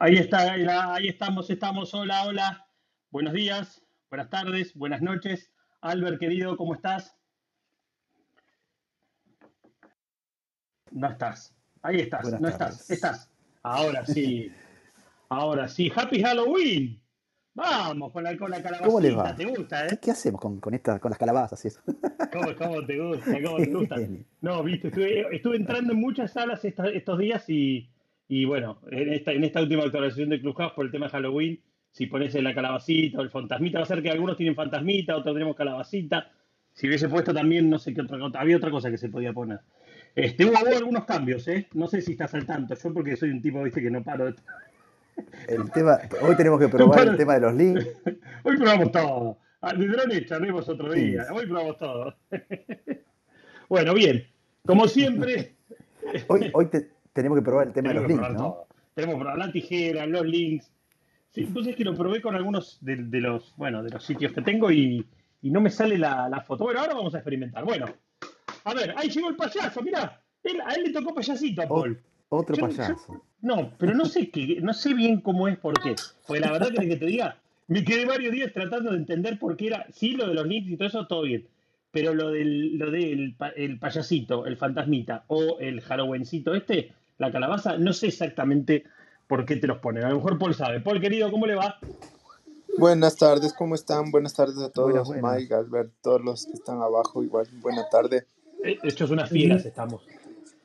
Ahí está, ahí estamos, estamos. Hola, hola. Buenos días, buenas tardes, buenas noches. Albert, querido, ¿cómo estás? No estás. Ahí estás, no estás. Estás. Ahora sí. Ahora sí. Happy Halloween. Vamos con la, con la calabacita. ¿Cómo le va? ¿Te gusta, eh? ¿Qué, hacemos con, con, esta, con las calabazas y eso? ¿Cómo, ¿Cómo, te gusta? ¿Cómo te gusta? No, viste, estuve, estuve entrando en muchas salas estos días y, y bueno, en esta, en esta última actualización de Clubhouse por el tema de Halloween, si pones la calabacita o el fantasmita, va a ser que algunos tienen fantasmita, otros tenemos calabacita. Si hubiese puesto también, no sé qué otra cosa, había otra cosa que se podía poner. Este, hubo, algunos cambios, ¿eh? No sé si estás al tanto, yo porque soy un tipo, viste, que no paro de... El tema, hoy tenemos que probar el tema de los links. Hoy probamos todo. Ah, de drone charlemos otro día. Hoy probamos todo. bueno, bien. Como siempre. Hoy, hoy tenemos que probar el tema de los links, ¿no? Tenemos que probar la tijera, los links. Sí, entonces que lo probé con algunos de, los, bueno, de los sitios que tengo y, no me sale la, foto. Bueno, ahora vamos a experimentar. Bueno, a ver, ahí llegó el payaso, mirá. a él le tocó payasito a Paul. otro payaso. no, pero no sé qué, no sé bien cómo es por qué. Pues la verdad que, que te diga, me quedé varios días tratando de entender por qué era, sí, lo de los links y todo eso, todo bien. Pero lo del, lo del el payasito, el fantasmita o el Halloweencito este, la calabaza, no sé exactamente por qué te los ponen. A lo mejor Paul sabe. Paul, querido, ¿cómo le va? Buenas tardes, ¿cómo están? Buenas tardes a todos, Mike, Albert, todos los que están abajo, igual, buena tarde. Hechos unas fieras estamos.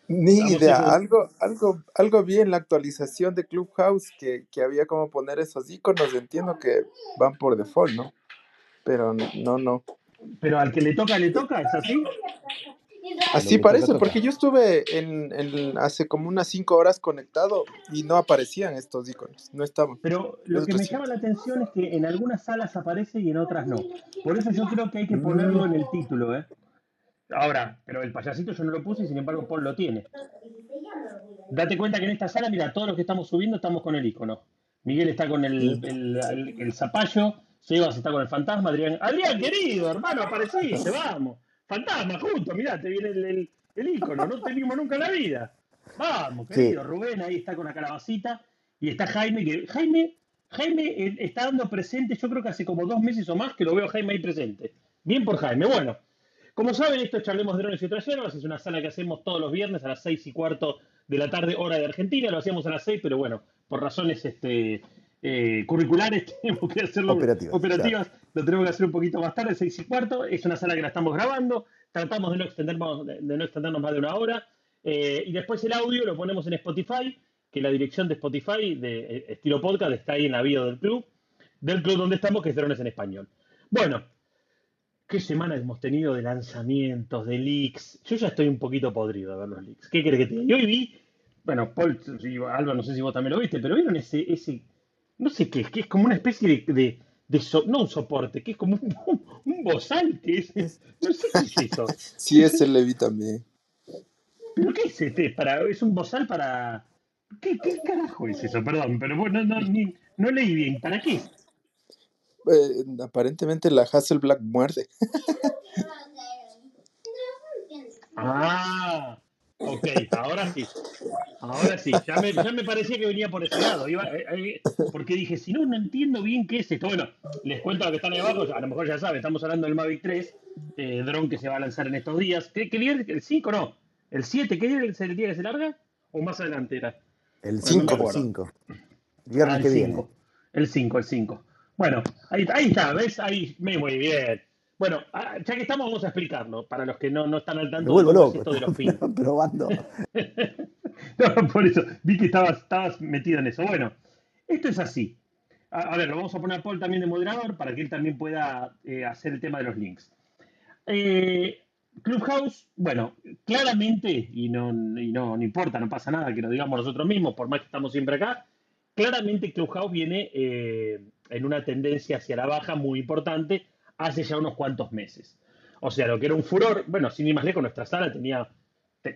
Ni idea, algo, algo, algo vi en la actualización de Clubhouse que, que había como poner esos iconos, entiendo que van por default, ¿no? Pero no, no. Pero al que le toca, le toca, ¿es así? Así parece, porque yo estuve en, hace como unas cinco horas conectado y no aparecían estos iconos, no estaban. Pero lo que me llama la atención es que en algunas salas aparece y en otras no. Por eso yo creo que hay que ponerlo en el título, ¿eh? Ahora, pero el payasito yo no lo puse y sin embargo Paul lo tiene. Date cuenta que en esta sala, mira, todos los que estamos subiendo estamos con el icono. Miguel está con el, el, el, zapallo, Sebas está con el fantasma, Adrián. Adrián, querido, hermano, apareciste, vamos. Fantasma, justo, mirá, te viene el, el, icono, no te vimos nunca en la vida. Vamos, querido, Rubén ahí está con la calabacita y está Jaime, que Jaime, Jaime eh, está dando presente, yo creo que hace como dos meses o más que lo veo Jaime ahí presente. Bien por Jaime, bueno. Como saben, esto es Charlemos Drones y otras hierbas, es una sala que hacemos todos los viernes a las seis y cuarto de la tarde, hora de Argentina, lo hacíamos a las seis, pero bueno, por razones este, eh, curriculares tenemos que hacerlo operativas, lo tenemos que hacer un poquito más tarde, seis y cuarto. Es una sala que la estamos grabando, tratamos de no extendernos, de, no extendernos más de una hora. Eh, y después el audio lo ponemos en Spotify, que la dirección de Spotify de eh, estilo podcast está ahí en la bio del club, del club donde estamos, que es Drones en Español. Bueno, ¿qué semana hemos tenido de lanzamientos, de leaks? Yo ya estoy un poquito podrido de ver los leaks. ¿Qué crees que te diga? Yo hoy vi, bueno, Paul, Alba, no sé si vos también lo viste, pero vieron ese, ese no sé qué es, que es como una especie de, de, no un soporte, que es como un, un, bozal, que es, no sé qué es eso. Sí, ese le vi también. ¿Pero qué es este? Para, ¿Es un bozal para...? ¿Qué, ¿Qué, carajo es eso? Perdón, pero bueno, no, no leí bien. ¿Para qué? Eh, aparentemente la Hasselblad muerde. ah, Ok, ahora sí. Ahora sí. Ya me, ya me parecía que venía por ese lado. Iba, eh, eh, porque dije, si no, no entiendo bien qué es esto. Bueno, les cuento a los que están ahí abajo. A lo mejor ya saben, estamos hablando del Mavic 3, eh, dron que se va a lanzar en estos días. ¿Qué, qué día? ¿El 5 no? ¿El 7? ¿Qué día es el día que se larga? ¿O más adelante era? El 5, el 5. Viernes ah, que viene. El 5, el 5. Bueno, ahí, ahí está, ¿ves? Ahí, muy bien. Bueno, ah, ya que estamos, vamos a explicarlo para los que no, no están al tanto de esto de los. Probando. no, por eso, vi que estabas, estabas metido en eso. Bueno, esto es así. A, ver, lo vamos a poner a Paul también de moderador para que él también pueda eh, hacer el tema de los links. Eh, Clubhouse, bueno, claramente, y, no, y no, no, importa, no pasa nada que lo digamos nosotros mismos, por más que estamos siempre acá, claramente Clubhouse viene eh, en una tendencia hacia la baja muy importante hace ya unos cuantos meses. O sea, lo que era un furor, bueno, sin ir más lejos, nuestra sala tenía,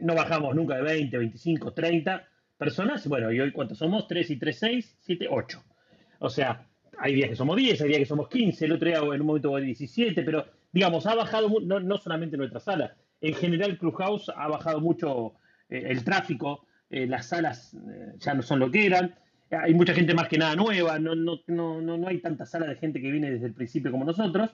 no bajamos nunca de 20, 25, 30 personas. Bueno, y hoy cuántos somos? 3 y 3, 6, 7, 8. O sea, hay días que somos 10, hay días que somos 15, el otro día en un momento 17, pero digamos, ha bajado, no, no solamente nuestra sala, en general Clubhouse ha bajado mucho eh, el tráfico, eh, las salas eh, ya no son lo que eran. Hay mucha gente más que nada nueva, no, no, no, no hay tanta sala de gente que viene desde el principio como nosotros.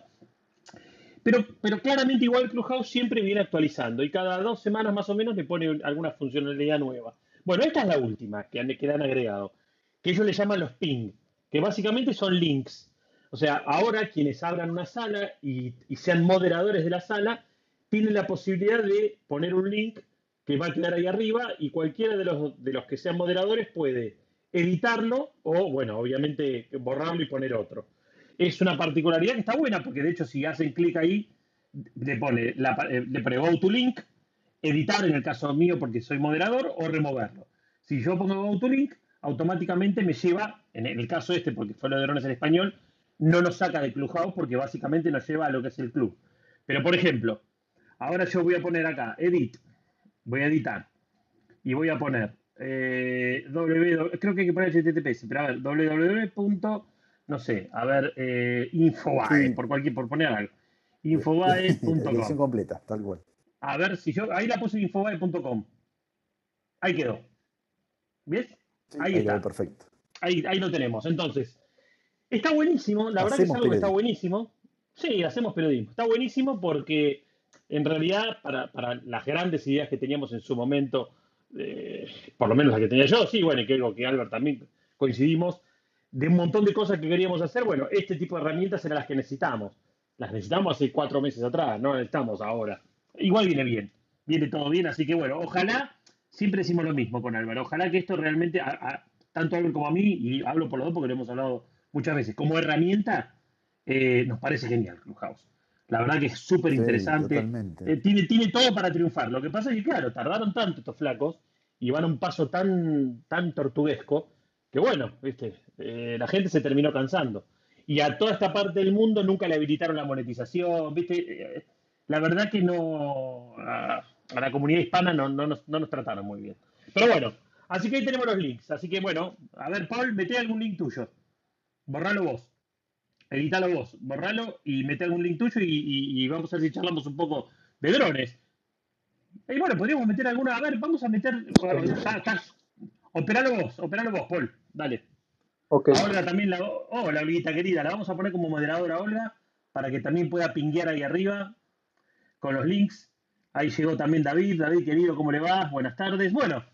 Pero, pero claramente igual Clubhouse siempre viene actualizando y cada dos semanas más o menos le pone alguna funcionalidad nueva. Bueno, esta es la última que, han, que han agregado, que ellos le llaman los ping, que básicamente son links. O sea, ahora quienes abran una sala y, y sean moderadores de la sala, tienen la posibilidad de poner un link que va a quedar ahí arriba y cualquiera de los, de los que sean moderadores puede editarlo o, bueno, obviamente borrarlo y poner otro. Es una particularidad que está buena porque de hecho si hacen clic ahí, le pone, la, eh, le pone go to link, editar en el caso mío porque soy moderador o removerlo. Si yo pongo go link, automáticamente me lleva, en el caso este porque fue lo de drones en español, no nos saca de Clubhouse porque básicamente nos lleva a lo que es el club. Pero por ejemplo, ahora yo voy a poner acá, edit, voy a editar y voy a poner eh, creo que hay que poner HTTPS, pero a ver, www. no sé, a ver, eh, Infobae, por cualquier, por poner algo. Infobae.com. completa, tal cual. A ver si yo, ahí la puse infobae.com. Ahí quedó. ¿Ves? ahí, está. perfecto. Ahí, ahí lo tenemos. Entonces, está buenísimo, la verdad que es algo que está buenísimo. Sí, hacemos periodismo. Está buenísimo porque en realidad para, para las grandes ideas que teníamos en su momento eh, por lo menos la que tenía yo, sí, bueno, y creo que Albert también coincidimos, de un montón de cosas que queríamos hacer, bueno, este tipo de herramientas eran las que necesitamos. Las necesitamos hace cuatro meses atrás, no las necesitamos ahora. Igual viene bien, viene todo bien, así que bueno, ojalá, siempre decimos lo mismo con Álvaro, ojalá que esto realmente, tanto a Albert como a mí, y hablo por los dos porque lo hemos hablado muchas veces, como herramienta, eh, nos parece genial Clubhouse. La verdad que es súper interesante. Eh, tiene, tiene todo para triunfar. Lo que pasa es que, claro, tardaron tanto estos flacos y van a un paso tan, tan tortuguesco que, bueno, viste, eh, la gente se terminó cansando. Y a toda esta parte del mundo nunca le habilitaron la monetización, viste. Eh, la verdad que no. A, la comunidad hispana no, no, nos, no nos trataron muy bien. Pero bueno, así que ahí tenemos los links. Así que bueno, a ver, Paul, mete algún link tuyo. Borralo vos editalo vos, borralo y mete algún link tuyo y, vamos a ver si charlamos un poco de drones. Y bueno, podríamos meter alguna. A ver, vamos a meter. Operalo vos, operalo vos, Paul. Dale. Okay. Olga también, la, oh, la Olguita querida, la vamos a poner como moderadora a Olga para que también pueda pinguear ahí arriba con los links. Ahí llegó también David. David, querido, ¿cómo le va? Buenas tardes. Bueno,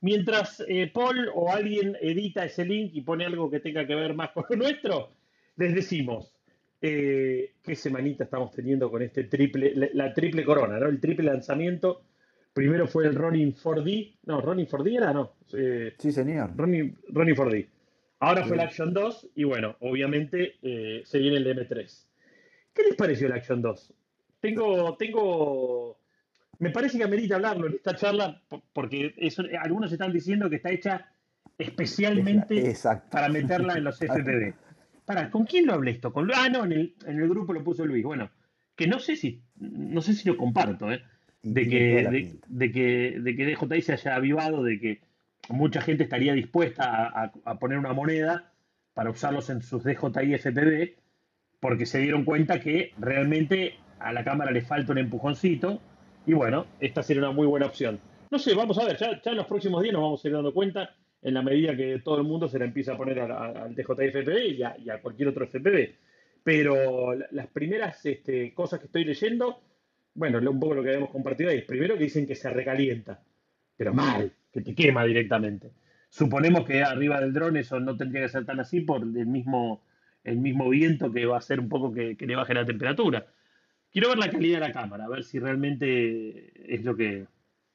mientras eh, Paul o alguien edita ese link y pone algo que tenga que ver más con lo nuestro, les decimos eh, qué semanita estamos teniendo con este triple, la, triple corona, ¿no? El triple lanzamiento. Primero fue el Ronin 4D. No, Ronin 4D era, no. Eh, sí, señor. Ronin, 4D. Ahora fue el Action 2 y bueno, obviamente eh, se viene el M3. ¿Qué les pareció el Action 2? Tengo, tengo, me parece que amerita hablarlo en esta charla porque algunos están diciendo que está hecha especialmente para meterla en los FPV. Para, ¿con quién lo hablé esto? Con, ah, no, en el, en el grupo lo puso Luis. Bueno, que no sé si, no sé si lo comparto, ¿eh? De que, de, que, de que DJI se haya avivado, de que mucha gente estaría dispuesta a, poner una moneda para usarlos en sus DJI FPV, porque se dieron cuenta que realmente a la cámara le falta un empujoncito, y bueno, esta sería una muy buena opción. No sé, vamos a ver, ya, ya en los próximos días nos vamos a ir dando cuenta en la medida que todo el mundo se la empieza a poner al DJI FPV y a, cualquier otro FPV. Pero las primeras este, cosas que estoy leyendo, bueno, un poco lo que habíamos compartido ahí. Primero que dicen que se recalienta, pero mal, que te quema directamente. Suponemos que arriba del dron eso no tendría que ser tan así por el mismo, el mismo viento que va a hacer un poco que, que le baje la temperatura. Quiero ver la calidad de la cámara, a ver si realmente es lo que,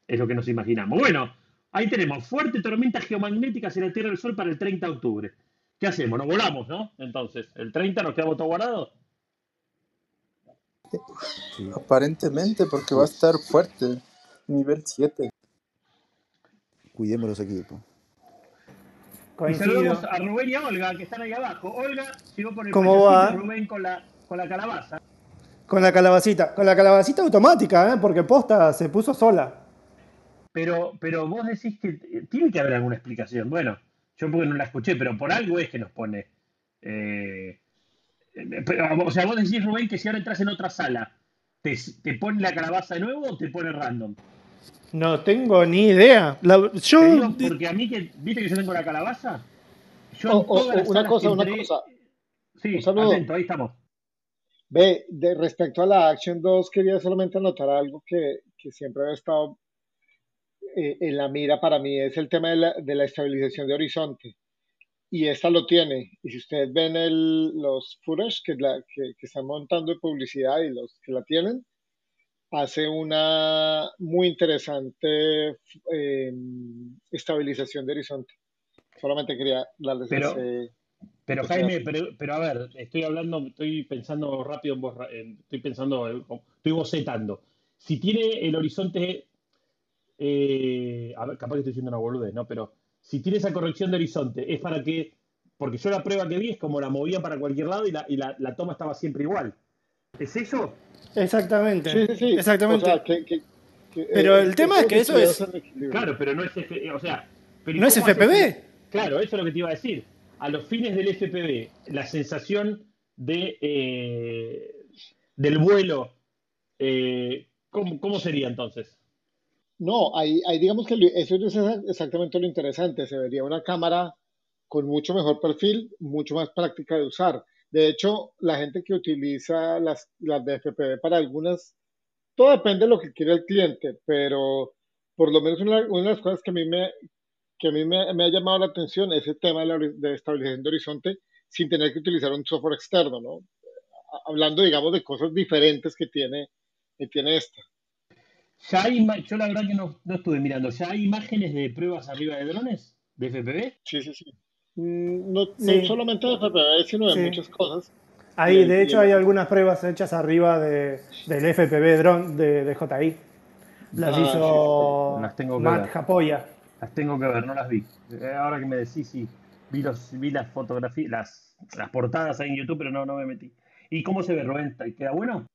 es lo que nos imaginamos. Bueno, Ahí tenemos fuerte tormenta geomagnética hacia la Tierra del Sol para el 30 de octubre. ¿Qué hacemos? Nos volamos, ¿no? Entonces, ¿el 30 nos quedamos todo guardados? Aparentemente, porque va a estar fuerte. Nivel 7. Cuidemos los equipos. Y saludamos a Rubén y a Olga, que están ahí abajo. Olga llegó por el ¿Cómo va? Rubén con la, con la calabaza. Con la calabacita. Con la calabacita automática, ¿eh? Porque posta se puso sola. Pero, pero vos decís que tiene que haber alguna explicación. Bueno, yo porque no la escuché, pero por algo es que nos pone. Eh, o sea, vos decís, Rubén, que si ahora entras en otra sala, ¿te, ¿te, pone la calabaza de nuevo o te pone random? No tengo ni idea. yo... porque a mí que, ¿viste que yo tengo la calabaza? yo en O- o- todas las o una cosa, una entré- cosa. Sí, Un saludo. atento, ahí estamos. Ve, de respecto a la Action 2, quería solamente anotar algo que, que siempre ha estado eh, en la mira para mí, es el tema de la, de la estabilización de horizonte. Y esta lo tiene. Y si ustedes ven el, los footage que, la, que, que están montando de publicidad y los que la tienen, hace una muy interesante eh, estabilización de horizonte. Solamente quería darles Pero- ese... Pero Ese Jaime, pero, pero a ver, estoy hablando, estoy pensando rápido en voz, estoy pensando, eh, estoy bocetando. Si tiene el horizonte, eh, a ver, capaz que estoy diciendo una boludez, ¿no? Pero si tiene esa corrección de horizonte, es para que, porque yo la prueba que vi es como la movía para cualquier lado y la, y la, la toma estaba siempre igual. ¿Es eso? Exactamente. Sí, sí, sí. Exactamente. O sea, que- que- que, Pero eh, el tema es que eso es-. Claro, pero no es, F- o sea, pero ¿y ¿No es hace- FPV? Claro, eso es lo que te iba a decir. A los fines del FPV, la sensación de eh, del vuelo, eh, ¿cómo, cómo sería entonces? No, ahí, ahí digamos que eso es exa- exactamente lo interesante. Se vería una cámara con mucho mejor perfil, mucho más práctica de usar. De hecho, la gente que utiliza las, las de FPV para algunas, todo depende de lo que quiere el cliente, pero por lo menos una, una de las cosas que a mí me, que a mí me, ha llamado la atención es el tema de, la de de horizonte sin tener que utilizar un software externo, ¿no? Hablando, digamos, de cosas diferentes que tiene, que tiene esta. Ya hay, yo la verdad que no, no estuve mirando, ¿ya hay imágenes de pruebas arriba de drones? ¿De FPV? Sí, sí, sí. Mm, No, solamente de FPV, sino de Sí. muchas cosas. Ahí, Bien, de hecho, hay algunas pruebas hechas arriba de, del FPV drone de, de JI. Las Ah, hizo sí, las tengo que Matt ver. Japoya. Las tengo que ver, no las vi. Eh, Ahora que me decís, sí, vi, los, vi las fotografías, las, las portadas ahí en YouTube, pero no, no me metí. ¿Y cómo se ve, Rubén? ¿Queda bueno?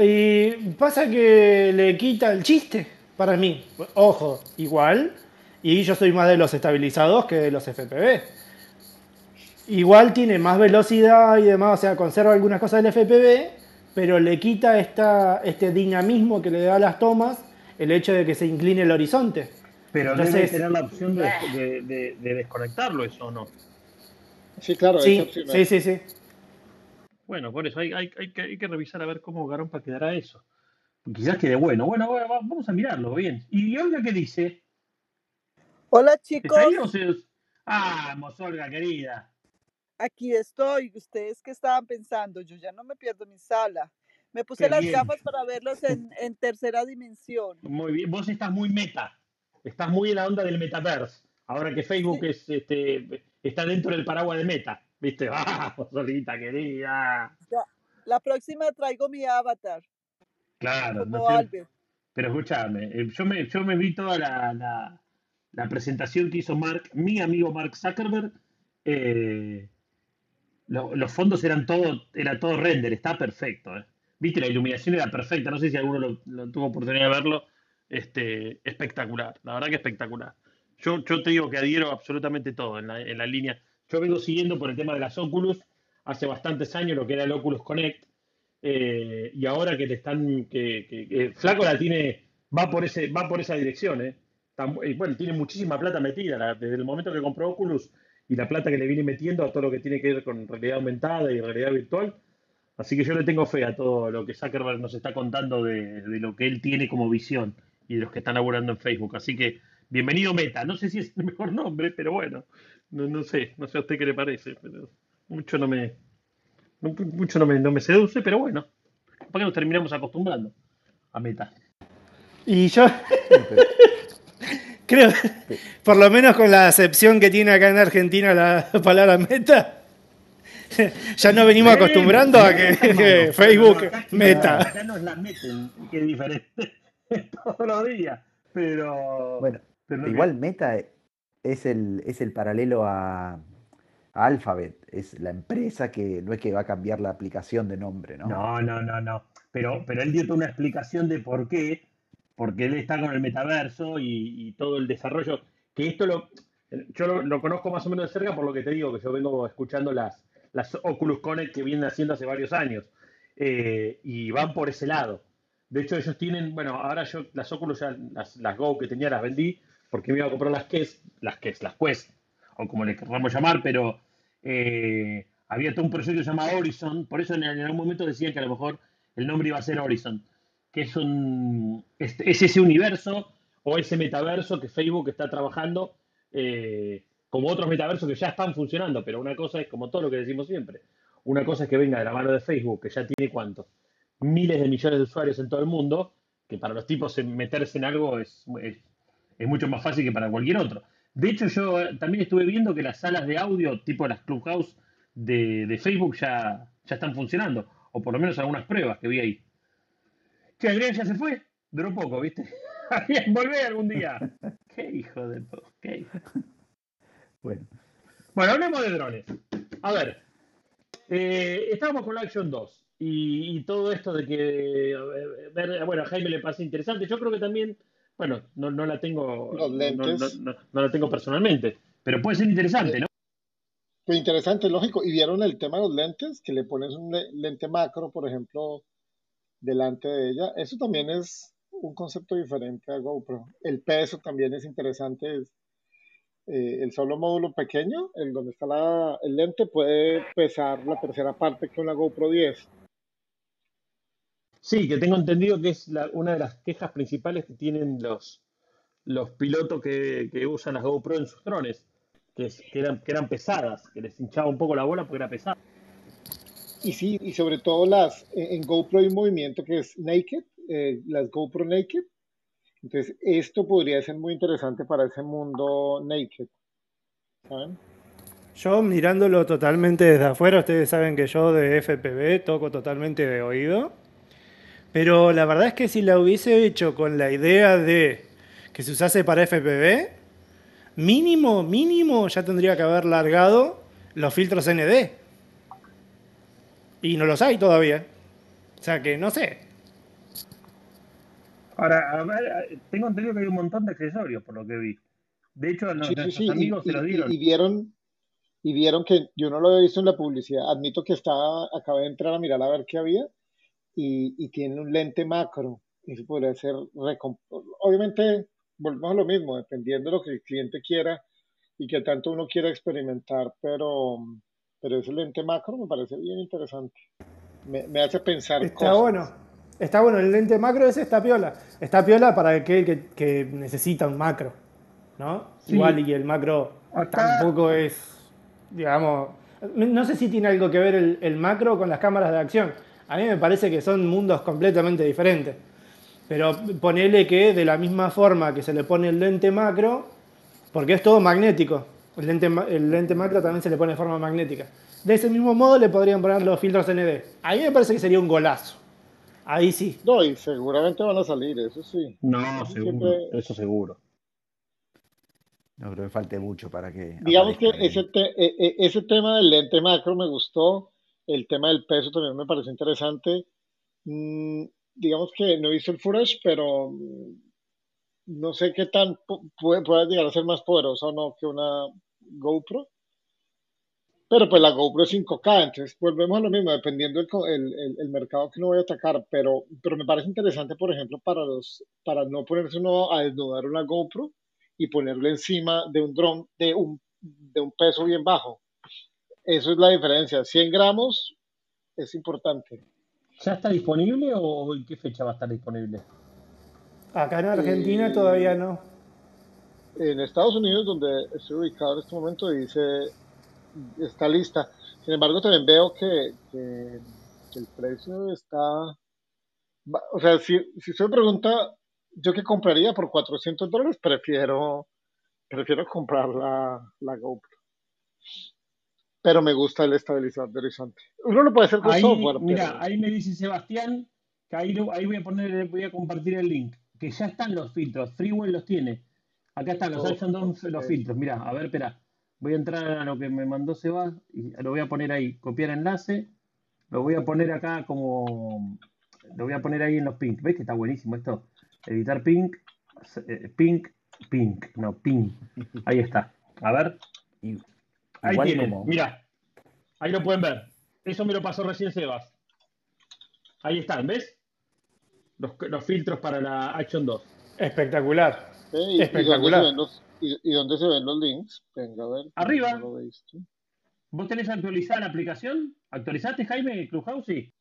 Y pasa que le quita el chiste para mí. Ojo, igual. Y yo soy más de los estabilizados que de los FPV. Igual tiene más velocidad y demás, o sea, conserva algunas cosas del FPV, pero le quita esta, este dinamismo que le da a las tomas el hecho de que se incline el horizonte. Pero Entonces- debe tener la opción de, de- de- de desconectarlo, eso o no. Sí, claro, Sí, sí, sí, sí. Bueno, por eso hay, hay- hay que, hay que revisar a ver cómo Garompa quedará eso. Quizás quede bueno. Bueno, bueno, va- vamos a mirarlo bien. ¿Y Olga qué dice? Hola ¿Está chicos, ahí o se... Vamos, Olga, querida. aquí estoy. ¿Ustedes qué estaban pensando? Yo ya no me pierdo mi sala. Me puse Qué las bien. gafas para verlos en, en tercera dimensión. Muy bien. Vos estás muy meta. Estás muy en la onda del metaverse. Ahora que Facebook es, este, está dentro del paraguas de meta. ¿Viste? Vamos, Olguita, querida. La próxima traigo mi avatar, Claro, no sé-. Pero escúchame, eh, yo me, yo me vi toda la, la- la presentación que hizo Mark, mi amigo Mark Zuckerberg. eh, lo- los fondos eran todo, era todo render, está perfecto. eh. Viste, la iluminación era perfecta, no sé si alguno lo, lo tuvo oportunidad de verlo. Este, espectacular, la verdad que espectacular. Yo, yo te digo que adhiero absolutamente todo en la, en la línea. Yo vengo siguiendo por el tema de las Oculus hace bastantes años lo que era el Oculus Connect. eh, y ahora que te están, que, que- que Flaco la tiene, va por ese, va por esa dirección, eh. Tan- y bueno, tiene muchísima plata metida la- desde el momento que compró Oculus y la plata que le viene metiendo a todo lo que tiene que ver con realidad aumentada y realidad virtual. Así que yo le tengo fe a todo lo que Zuckerberg nos está contando de, de lo que él tiene como visión y de los que están laburando en Facebook. Así que bienvenido Meta. No sé si es el mejor nombre, pero bueno, no, no sé, no sé a usted qué le parece, pero mucho no me, no- mucho no me, no me seduce, pero bueno, capaz que nos terminamos acostumbrando a Meta. Y yo creo, por lo menos con la acepción que tiene acá en Argentina la palabra meta, ya nos venimos acostumbrando a que, que Facebook Acá- meta. Acá nos la meten, que es diferente todos los días, pero... Bueno, pero igual Meta es el, es el paralelo a, Alphabet. Es la empresa que no es que va a cambiar la aplicación de nombre, ¿no? No, no, no, no. Pero, pero él dio toda una explicación de por qué, porque él está con el metaverso y, todo el desarrollo. Que esto lo, yo lo, lo conozco más o menos de cerca por lo que te digo, que yo vengo escuchando las, las Oculus Connect que vienen haciendo hace varios años. Eh, y van por ese lado. De hecho, ellos tienen, bueno, ahora yo las Oculus ya, las, las Go que tenía las vendí, porque me iba a comprar las Quest, las Quest, las Quest. o como le queramos llamar, pero eh, había todo un proyecto llamado Horizon, por eso en, algún momento decían que a lo mejor el nombre iba a ser Horizon, que es, un, es, es ese universo o ese metaverso que Facebook está trabajando, eh, como otros metaversos que ya están funcionando, pero una cosa es como todo lo que decimos siempre, una cosa es que venga de la mano de Facebook, que ya tiene cuánto, miles de millones de usuarios en todo el mundo, que para los tipos meterse en algo es, es, es mucho más fácil que para cualquier otro. De hecho, yo eh, también estuve viendo que las salas de audio, tipo las Clubhouse de, de Facebook, ya, ya están funcionando, o por lo menos algunas pruebas que vi ahí. Che, Adrián ya se fue, duró poco, ¿viste? Adrián, volvé algún día. Qué hijo de... po- qué hijo. Bueno, Bueno, hablemos de drones. A ver, eh, estábamos con la Action 2 y, y todo esto de que, eh, bueno, a Jaime le parece interesante. Yo creo que también, bueno, no, no la tengo, Los no, lentes. no- no- no la tengo personalmente, pero puede ser interesante, ¿no? Pues interesante, lógico. ¿Y vieron el tema de los lentes? Que le pones un le- lente macro, por ejemplo, delante de ella. Eso también es un concepto diferente a GoPro. El peso también es interesante. Es, eh, el solo módulo pequeño, el donde está la- el lente, puede pesar la tercera parte que una GoPro 10. Sí, que tengo entendido que es la- una de las quejas principales que tienen los, los pilotos que, que usan las GoPro en sus drones, que, es- que eran, que eran pesadas, que les hinchaba un poco la bola porque era pesada. Y sí, y sobre todo las, en en GoPro hay un movimiento que es Naked, eh, las GoPro Naked. Entonces, esto podría ser muy interesante para ese mundo naked. ¿Saben? Yo mirándolo totalmente desde afuera, ustedes saben que yo de FPV toco totalmente de oído. Pero la verdad es que si la hubiese hecho con la idea de que se usase para FPV, mínimo, mínimo ya tendría que haber largado los filtros ND. Y no los hay todavía. O sea que no sé. Ahora, a ver, tengo entendido que hay un montón de accesorios por lo que vi. De hecho, a Sí, sí, nuestros sí. Y, amigos se los y- dieron. y vieron, y vieron que yo no lo había visto en la publicidad. Admito que estaba, acabé de entrar a mirar a ver qué había. Y, y tiene un lente macro. Eso podría ser, obviamente, volvemos a lo mismo, dependiendo de lo que el cliente quiera y que tanto uno quiera experimentar, pero, pero ese lente macro me parece bien interesante. Me, me hace pensar Está cosas. bueno. Está bueno, el lente macro ese está piola. Está piola para aquel que, que necesita un macro. ¿No? Sí. Igual y el macro Acá- tampoco es, digamos. No sé si tiene algo que ver el, el macro con las cámaras de acción. A mí me parece que son mundos completamente diferentes. Pero ponele que de la misma forma que se le pone el lente macro, porque es todo magnético. El lente, ma- el lente macro también se le pone de forma magnética. De ese mismo modo le podrían poner los filtros ND. A mí me parece que sería un golazo. Ahí sí. No, y seguramente van a salir, eso sí. No, seguro, siempre- eso seguro. no creo que falte mucho para que. Digamos que ese, te- e- e- ese tema del lente macro me gustó, el tema del peso también me pareció interesante. Mm, digamos que no hizo el Fresh, pero mm, no sé qué tan puede, llegar a ser más poderosa o no que una GoPro. Pero pues la GoPro es 5K, entonces volvemos a lo mismo, dependiendo del el, el- el mercado que uno vaya a atacar. Pero, pero me parece interesante, por ejemplo, para los, para no ponerse uno a desnudar una GoPro y ponerlo encima de un dron de un, de un peso bien bajo. Eso es la diferencia. 100 gramos es importante. ¿Ya está disponible o en qué fecha va a estar disponible? Acá en Argentina Eh, todavía no. En Estados Unidos, donde estoy ubicado en este momento, dice está lista. Sin embargo, también veo que, que- que el precio está. O sea, si, si usted me pregunta, ¿yo qué compraría por 400 dólares? Prefiero, prefiero comprar la, la GoPro. Pero me gusta el estabilizador de horizonte. Uno lo puede hacer con Ahí, software, mira, pero. ahí me dice Sebastián que ahí, lo- ahí voy a poner, voy a compartir el link, que ya están los filtros, Freeway los tiene. Acá están los Oh, Action 2, los filtros. Mira, a ver, espera. Voy a entrar a lo que me mandó Seba y lo voy a poner ahí, copiar enlace. Lo voy a poner acá como. Lo voy a poner ahí en los pink. ¿Ves que está buenísimo esto? Editar pink, eh, pink, pink. No, pink. Ahí está. A ver. Ahí igual tienen, como- mira. Ahí lo pueden ver. Eso me lo pasó recién Sebas. Ahí están, ¿ves? Los, los filtros para la Action 2. Espectacular. ¿Y- y dónde Espectacular. los, ¿Y, y dónde se ven los links? Venga, a ver. Arriba. no. ¿Vos tenés actualizada la aplicación? ¿Actualizaste, Jaime, Clubhouse? Sí.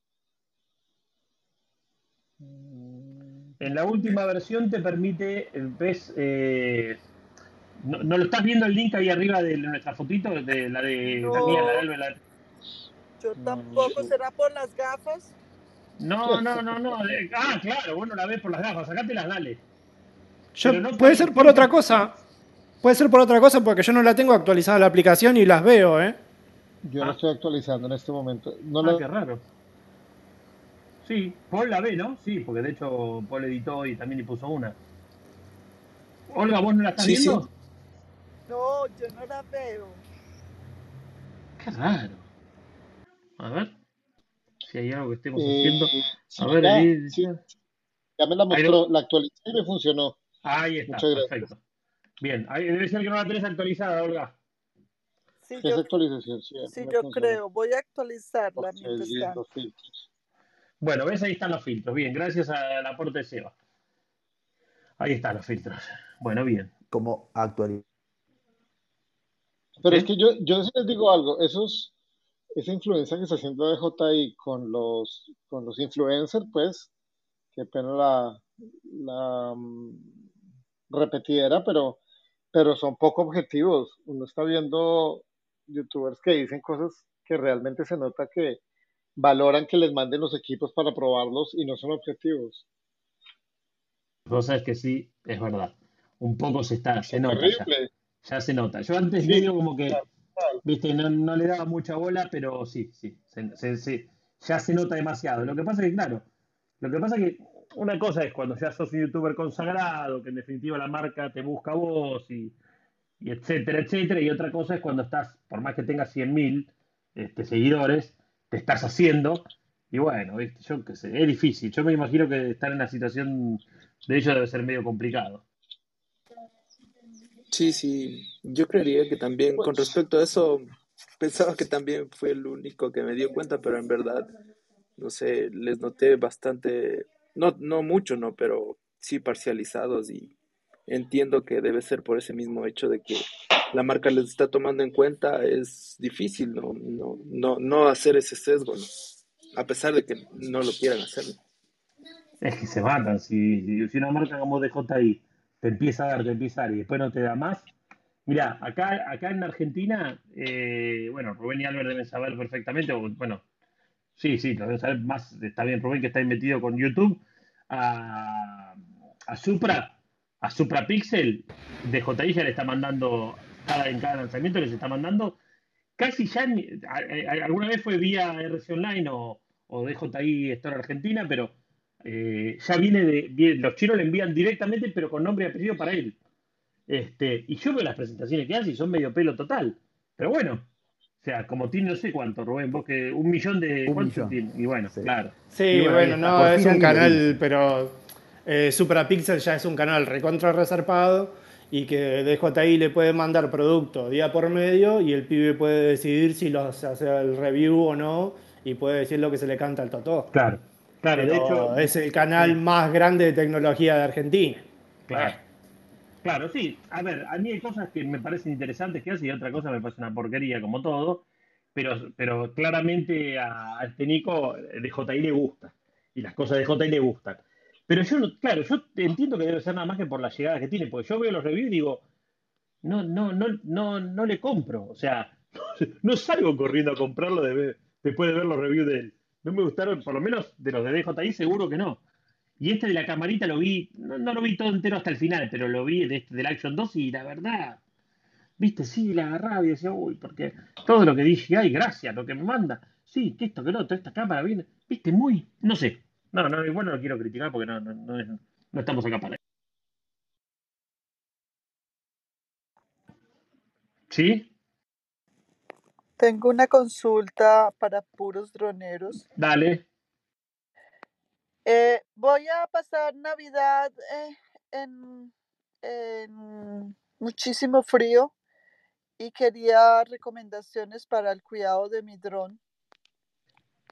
Mm, En la última versión te permite, eh, ves, eh, no, ¿no lo estás viendo el link ahí arriba de nuestra fotito? De la de la mía, la de Alba, la- Yo No, tampoco. no. ¿Será por las gafas? No, no, no, no. de- Ah, claro, vos no la ves por las gafas, sacátelas, dale. Yo, Pero no puede ser por otra cosa. Puede ser por otra cosa porque yo no la tengo actualizada la aplicación y las veo, ¿eh? Yo Ah. lo estoy actualizando en este momento. No Ah, lo- qué raro. Sí, Paul la ve, ¿no? Sí, porque de hecho Paul editó y también le puso una. Olga, ¿vos no la estás Sí, sí. No, yo no la veo. Qué raro. A ver. Si hay algo que estemos eh, haciendo. sí, A ver, ya, ahí. sí, ya me la mostró, la actualicé y me funcionó. Ahí está, Muchas gracias. perfecto. Bien, ahí debe ser que no la tenés actualizada, Olga. Sí, Esa yo, actualización, sí, sí, yo creo. Voy a actualizarla Ok, mientras bien, tanto. los filtros. Bueno, ves, ahí están los filtros. Bien, gracias al aporte de Seba. Ahí están los filtros. Bueno, bien. Como actualizar. Pero ¿Sí? es que yo, yo sí les digo algo, esos, esa influencia que está haciendo DJI con los, con los influencers, pues, qué pena la, la mm, repetidera, pero, pero son poco objetivos. Uno está viendo youtubers que dicen cosas que realmente se nota que valoran que les manden los equipos para probarlos y no son objetivos. Vos sabés que sí, es verdad. Un poco se está, se Son nota ya. se nota. Yo antes Sí, medio como que, viste, no, no le daba mucha bola, pero sí, sí. se- se- se- ya se nota demasiado. Lo que pasa es que, claro, lo que pasa es que una cosa es cuando ya sos un youtuber consagrado, que en definitiva la marca te busca a vos y, y etcétera, etcétera. Y otra cosa es cuando estás, por más que tengas 100.000 este, seguidores, te estás haciendo. Y bueno, viste, yo qué sé, es difícil. Yo me imagino que estar en la situación de ellos debe ser medio complicado. Sí, sí, yo creería que también con Pues, respecto a eso, pensaba que también fue el único que me dio cuenta, pero en verdad, no sé, les noté bastante, no, no mucho, no, pero sí parcializados y entiendo que debe ser por ese mismo hecho de que la marca les está tomando en cuenta, es difícil no, no, no, no hacer ese sesgo, ¿no? A pesar de que no lo quieran hacer. Es que se matan. Si, si una marca como DJI te empieza a dar, te empieza a dar y después no te da más. Mira, acá, acá en Argentina, eh, bueno, Rubén y Albert deben saber perfectamente, bueno, sí, sí, lo deben saber más, está bien Rubén que está metido con YouTube, a, Supra, a Supra Pixel, DJI ya le está mandando, en cada lanzamiento les está mandando, casi ya, alguna vez fue vía RC Online o, o DJI Store Argentina, pero eh, ya viene de, viene- los chinos le envían directamente, pero con nombre y apellido para él. Este, y yo veo las presentaciones que hace y son medio pelo total. Pero bueno, o sea, como tiene no sé cuánto, Rubén, vos que un millón de. Un ¿Cuánto millón. tiene? Y bueno, Sí. claro. Sí, Y bueno, no, es un canal, dice. pero eh, Suprapixel ya es un canal recontra resarpado y que DJI le puede mandar producto día por medio y el pibe puede decidir si los hace el review o no y puede decir lo que se le canta al totó. Claro, claro, de hecho. es el canal más grande de tecnología de Argentina. Claro. Claro, sí. A ver, a mí hay cosas que me parecen interesantes que hace y otra cosa me parece una porquería como todo, pero, pero claramente a, a este Nico de DJI le gusta y las cosas de DJI le gustan. Pero yo, no, claro, yo entiendo que debe ser nada más que por la llegada que tiene, porque yo veo los reviews y digo, no, no, no, no, no le compro. O sea, no salgo corriendo a comprarlo de después de ver los reviews de él. No me gustaron, por lo menos de los de DJI seguro que no. Y este de la camarita lo vi, no, no lo vi todo entero hasta el final, pero lo vi de este, del Action 2 y la verdad, viste, sí, la agarraba y decía, uy, porque todo lo que dije, ay, gracias, lo que me manda, sí, que esto, que lo otro, esta cámara viene, viste, muy, no sé. No, no, igual no lo quiero criticar porque no, no, no, es- no estamos acá para eso. ¿Sí? Tengo una consulta para puros droneros. Dale. Eh, voy a pasar Navidad eh, en, en muchísimo frío y quería recomendaciones para el cuidado de mi dron.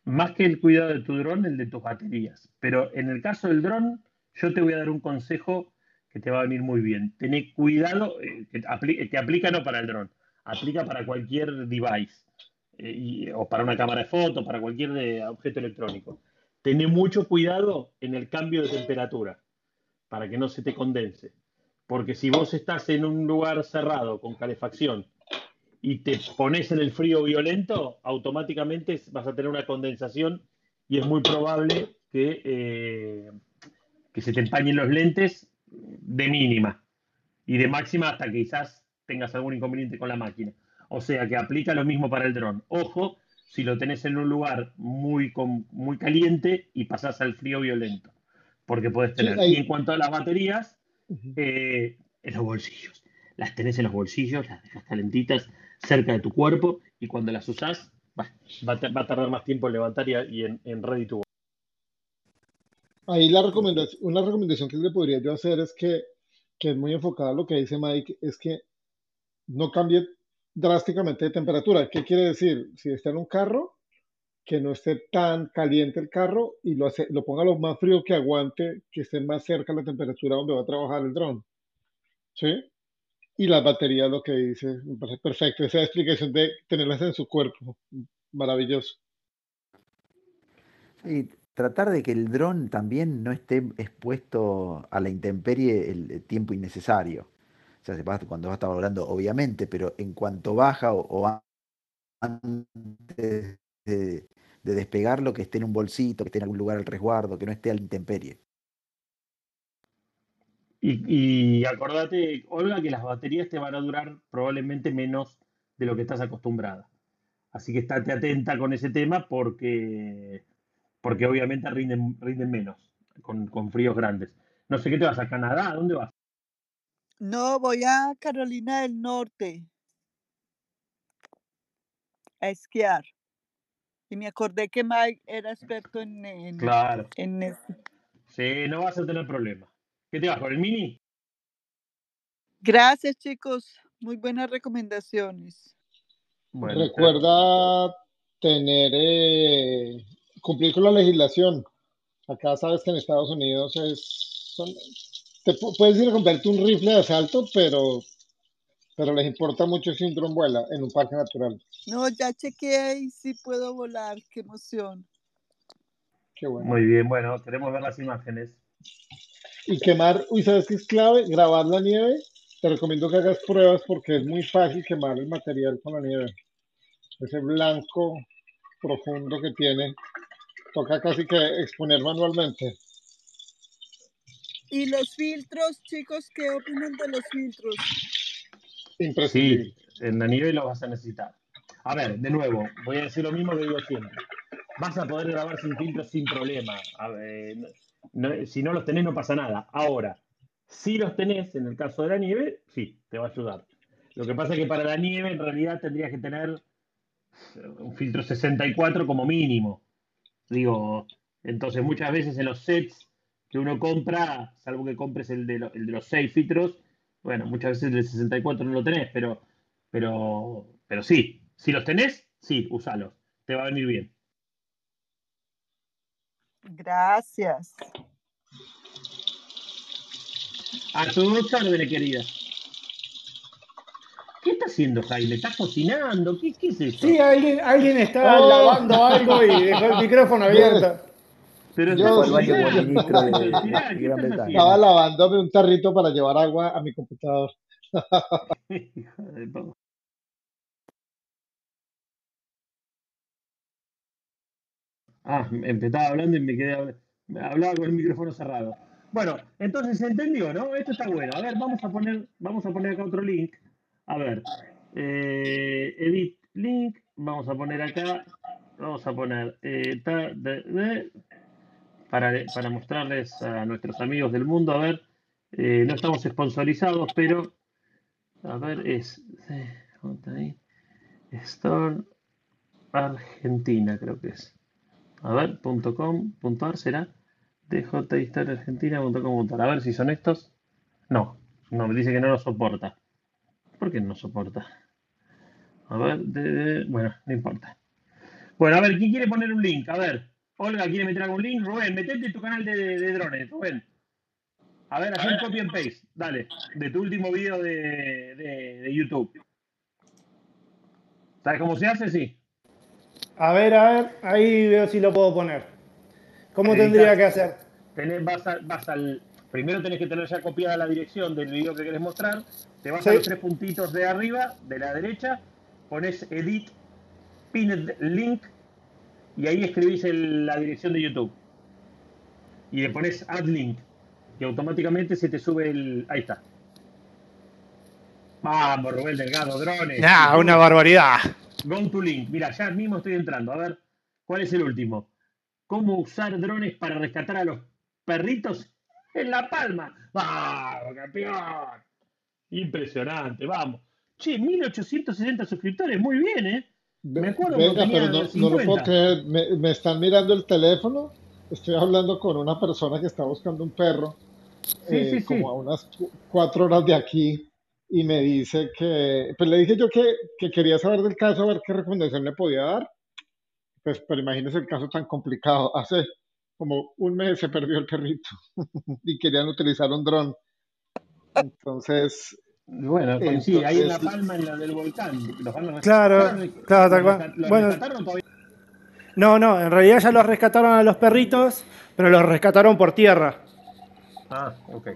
Más que el cuidado de tu dron, el de tus baterías. Pero en el caso del dron, yo te voy a dar un consejo que te va a venir muy bien. Tené cuidado, eh, que apli- te aplica no para el dron, aplica para cualquier device, eh, o para una cámara de foto, para cualquier de- objeto electrónico. Tené mucho cuidado en el cambio de temperatura, para que no se te condense. Porque si vos estás en un lugar cerrado con calefacción y te pones en el frío violento, automáticamente vas a tener una condensación y es muy probable que, eh, que se te empañen los lentes de mínima y de máxima hasta quizás tengas algún inconveniente con la máquina. O sea que aplica lo mismo para el dron. Ojo si lo tenés en un lugar muy, con- muy caliente y pasás al frío violento, porque puedes Sí, tener. ahí- Y en cuanto a las baterías, eh, en los bolsillos. Las tenés en los bolsillos, las dejas calentitas cerca de tu cuerpo y cuando las usás, va, a, va a tardar más tiempo en levantar y, y en, en ready to. Ahí la recomendación, una recomendación que le podría yo hacer es que, que es muy enfocada a lo que dice Mike, es que no cambie drásticamente de temperatura. ¿Qué quiere decir? Si está en un carro, que no esté tan caliente el carro y lo, lo ponga lo más frío que aguante, que esté más cerca la temperatura donde va a trabajar el dron. ¿Sí? Y las baterías, lo que dice, me parece perfecto. Esa explicación de tenerlas en su cuerpo, maravilloso. Y tratar de que el dron también no esté expuesto a la intemperie el tiempo innecesario. O sea, cuando va a estar obviamente, pero en cuanto baja o, antes de, de despegarlo, que esté en un bolsito, que esté en algún lugar al resguardo, que no esté a la intemperie. Y, acordate, Olga, que las baterías te van a durar probablemente menos de lo que estás acostumbrada. Así que estate atenta con ese tema porque, porque obviamente rinden, rinden menos con, con fríos grandes. No sé qué te vas a Canadá, ¿a dónde vas? No, voy a Carolina del Norte a esquiar. Y me acordé que Mike era experto en, en, Claro. en eso. Sí, no vas a tener problema. ¿Qué te vas con el mini? Gracias, chicos. Muy buenas recomendaciones. Bueno, Recuerda tener, eh, cumplir con la legislación. Acá sabes que en Estados Unidos es, son- te pu- puedes ir a comprarte un rifle de asalto, pero, pero les importa mucho si un dron vuela en un parque natural. No, ya chequeé y sí puedo volar. Qué emoción. Qué bueno. Muy bien, bueno, queremos ver las imágenes. Y quemar, uy, ¿sabes qué es clave? Grabar la nieve. Te recomiendo que hagas pruebas porque es muy fácil quemar el material con la nieve. Ese blanco profundo que tiene, toca casi que exponer manualmente. ¿Y los filtros, chicos? ¿Qué opinan de los filtros? Imprescindible. Sí, en la nieve lo vas a necesitar. A ver, de nuevo, voy a decir lo mismo que digo siempre. Vas a poder grabar sin filtros sin problema. A ver, no- no- si no los tenés, no pasa nada. Ahora, si los tenés, en el caso de la nieve, sí, te va a ayudar. Lo que pasa es que para la nieve, en realidad, tendrías que tener un filtro 64 como mínimo. Digo, entonces muchas veces en los sets que uno compra, salvo que compres el de, lo- el de los 6 filtros, bueno, muchas veces el de 64 no lo tenés, pero, pero, pero sí, si los tenés, sí, usalos, te va a venir bien. Gracias. A tus órdenes, querida. ¿Qué está haciendo Jaime? ¿Estás cocinando? ¿Qué, qué es eso? Sí, alguien, alguien está Oh. lavando algo y dejó el micrófono abierto. Pero Yo-. Estaba lavándome un tarrito para llevar agua a mi computador. Ah, me empezaba hablando y me quedé habl- me hablaba con el micrófono cerrado. Bueno, entonces se entendió, ¿no? Esto está bueno. A ver, vamos a poner, vamos a poner acá otro link. A ver, eh, edit link. Vamos a poner acá, vamos a poner eh, ta- de- de- para, para mostrarles a nuestros amigos del mundo. A ver, eh, no estamos sponsorizados, pero a ver, es eh. Store Argentina, creo que es. A ver, punto com, punto ar será djhistoriaargentina.com.ar. A ver si son estos. No, no, me dice que no lo soporta. ¿Por qué no soporta? A ver, de- bueno, no importa. Bueno, a ver, ¿quién quiere poner un link? A ver, Olga quiere meter algún link. Rubén, metete en tu canal de, de drones, Rubén. A ver, haz un copy and paste, dale, de tu último video de, de, de YouTube. ¿Sabes cómo se hace? Sí. A ver, a ver, ahí veo si lo puedo poner. ¿Cómo Editar. tendría que hacer? Tenés- vas, a- vas al. Primero tenés que tener ya copiada la dirección del video que querés mostrar. Te vas Sí. a los tres puntitos de arriba, de la derecha, pones Edit, Pinned Link y ahí escribís el- la dirección de YouTube. Y le pones Add Link y automáticamente se te sube el. Ahí está. Vamos, Rubén Delgado, drones. Nah, una barbaridad. Go to link. Mira, ya mismo estoy entrando. A ver, ¿cuál es el último? ¿Cómo usar drones para rescatar a los perritos en La Palma? ¡Vamos, campeón! Impresionante, vamos. Che, 1860 suscriptores, muy bien, ¿eh? Me acuerdo Venga, pero no, no lo 50. puedo creer. Me, me están mirando el teléfono. Estoy hablando con una persona que está buscando un perro, Sí, eh, sí, sí. como a unas cu- cuatro horas de aquí, y me dice que, pues le dije yo que, que quería saber del caso, a ver qué recomendación le podía dar. Pues, pero imagínese el caso tan complicado. Hace como un mes se perdió el perrito y querían utilizar un dron. Entonces, Bueno, coincide, ahí en La Palma, en la del volcán. Los van a Claro, claro, tal ¿Los cual. los Bueno. rescataron todavía? No, no, en realidad ya los rescataron a los perritos, pero los rescataron por tierra. Ah, ok.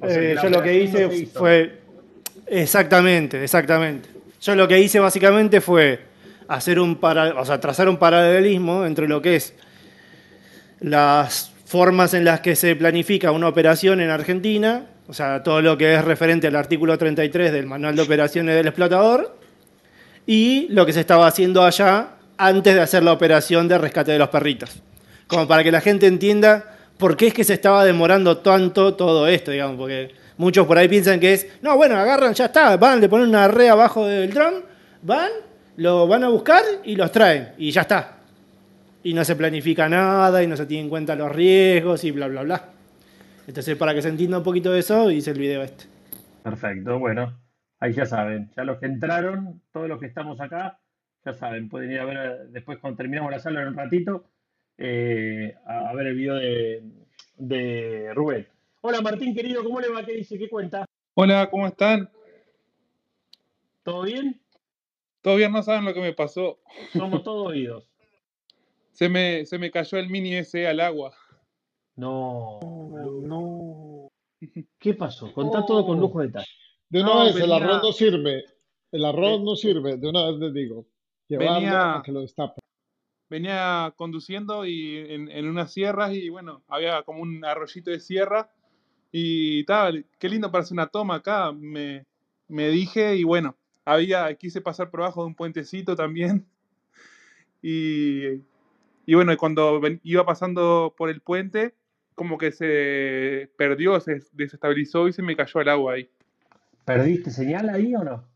O sea Eh, yo lo que hice no fue. Exactamente, exactamente. Yo lo que hice básicamente fue hacer un para, o sea, trazar un paralelismo entre lo que es las formas en las que se planifica una operación en Argentina, o sea, todo lo que es referente al artículo 33 del Manual de Operaciones del Explotador, y lo que se estaba haciendo allá antes de hacer la operación de rescate de los perritos. Como para que la gente entienda por qué es que se estaba demorando tanto todo esto, digamos, porque muchos por ahí piensan que es, no, bueno, agarran, ya está, van, le ponen una red abajo del dron, van, lo van a buscar y los traen, y ya está. Y no se planifica nada, y no se tienen en cuenta los riesgos, y bla, bla, bla. Entonces, para que se entienda un poquito de eso, hice el video este. Perfecto, bueno, ahí ya saben, ya los que entraron, todos los que estamos acá, ya saben, pueden ir a ver después cuando terminamos la sala en un ratito, eh, a, a ver el video de, de Rubén. Hola Martín, querido, ¿cómo le va? ¿Qué dice? ¿Qué cuenta? Hola, ¿cómo están? ¿Todo bien? Todavía no saben lo que me pasó. Somos todos oídos. Se me, se me cayó el mini ese al agua. No, no. ¿qué pasó? Contá todo con lujo de detalle. de una No, vez, el arroz no sirve. El arroz Ve- no sirve. De una vez les digo. Llevarlo Venía- a que lo destapen. Venía conduciendo y en, en unas sierras y bueno, había como un arroyito de sierra y tal, qué lindo para hacer una toma acá, me, me dije y bueno, había, quise pasar por abajo de un puentecito también y, y bueno, cuando ven- iba pasando por el puente, como que se perdió, se desestabilizó y se me cayó al agua ahí. ¿Perdiste señal ahí o no?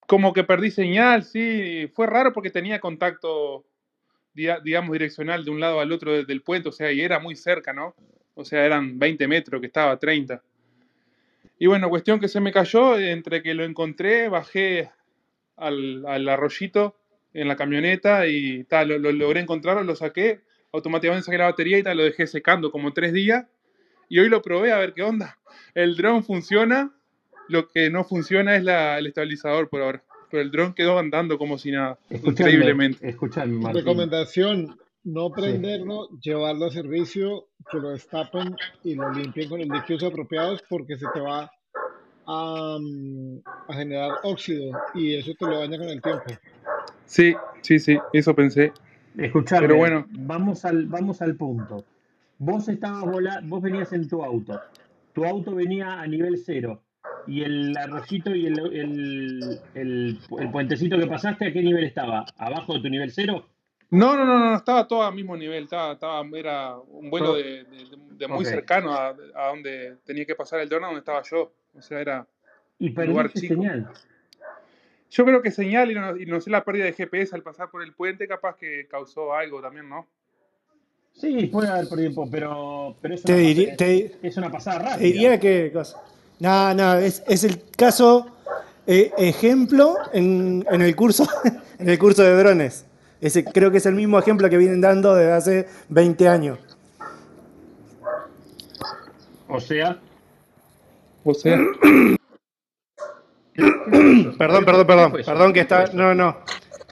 Como que perdí señal, sí. Fue raro porque tenía contacto, digamos, direccional de un lado al otro de- del puente, o sea, y era muy cerca, ¿no? O sea, eran 20 metros, que estaba a 30. Y bueno, cuestión que se me cayó, entre que lo encontré, bajé al, al arroyito en la camioneta y tal, lo, lo logré encontrarlo, lo saqué, automáticamente saqué la batería y tal, lo dejé secando como tres días. Y hoy lo probé a ver qué onda. El dron funciona, lo que no funciona es la- el estabilizador por ahora. Pero el dron quedó andando como si nada, Escuchadme, increíblemente. escuchadme, Martín. Recomendación, no prenderlo, llevarlo a servicio, que lo destapen y lo limpien con los líquidos apropiados porque se te va a, mm, a generar óxido y eso te lo daña con el tiempo. Sí, sí, sí, eso pensé. Escuchame, Pero bueno. vamos al, vamos al punto. Vos estabas vola- vos venías en tu auto. Tu auto venía a nivel cero. Y el arroyito y el, el, el- el puentecito que pasaste, ¿a qué nivel estaba? ¿Abajo de tu nivel cero? No, no, no, no, estaba todo al mismo nivel, estaba, estaba, era un vuelo de, de- de muy cercano a, a donde tenía que pasar el dron, a donde estaba yo. O sea, era... Y lugar chico. señal. Yo creo que señal y no, y no sé la pérdida de GPS al pasar por el puente, capaz que causó algo también, ¿no? Sí, puede haber perdido tiempo, pero, pero es, Te una, diría- pas- te- es una pasada rápida. Te diría que cosa. No, no, es, es el caso eh, ejemplo en, en el curso, en el curso de drones. Ese, creo que es el mismo ejemplo que vienen dando desde hace 20 años. O sea, O sea, ¿qué, qué fue eso? Perdón, ¿Qué perdón, perdón, perdón que ¿Qué fue está. No, no.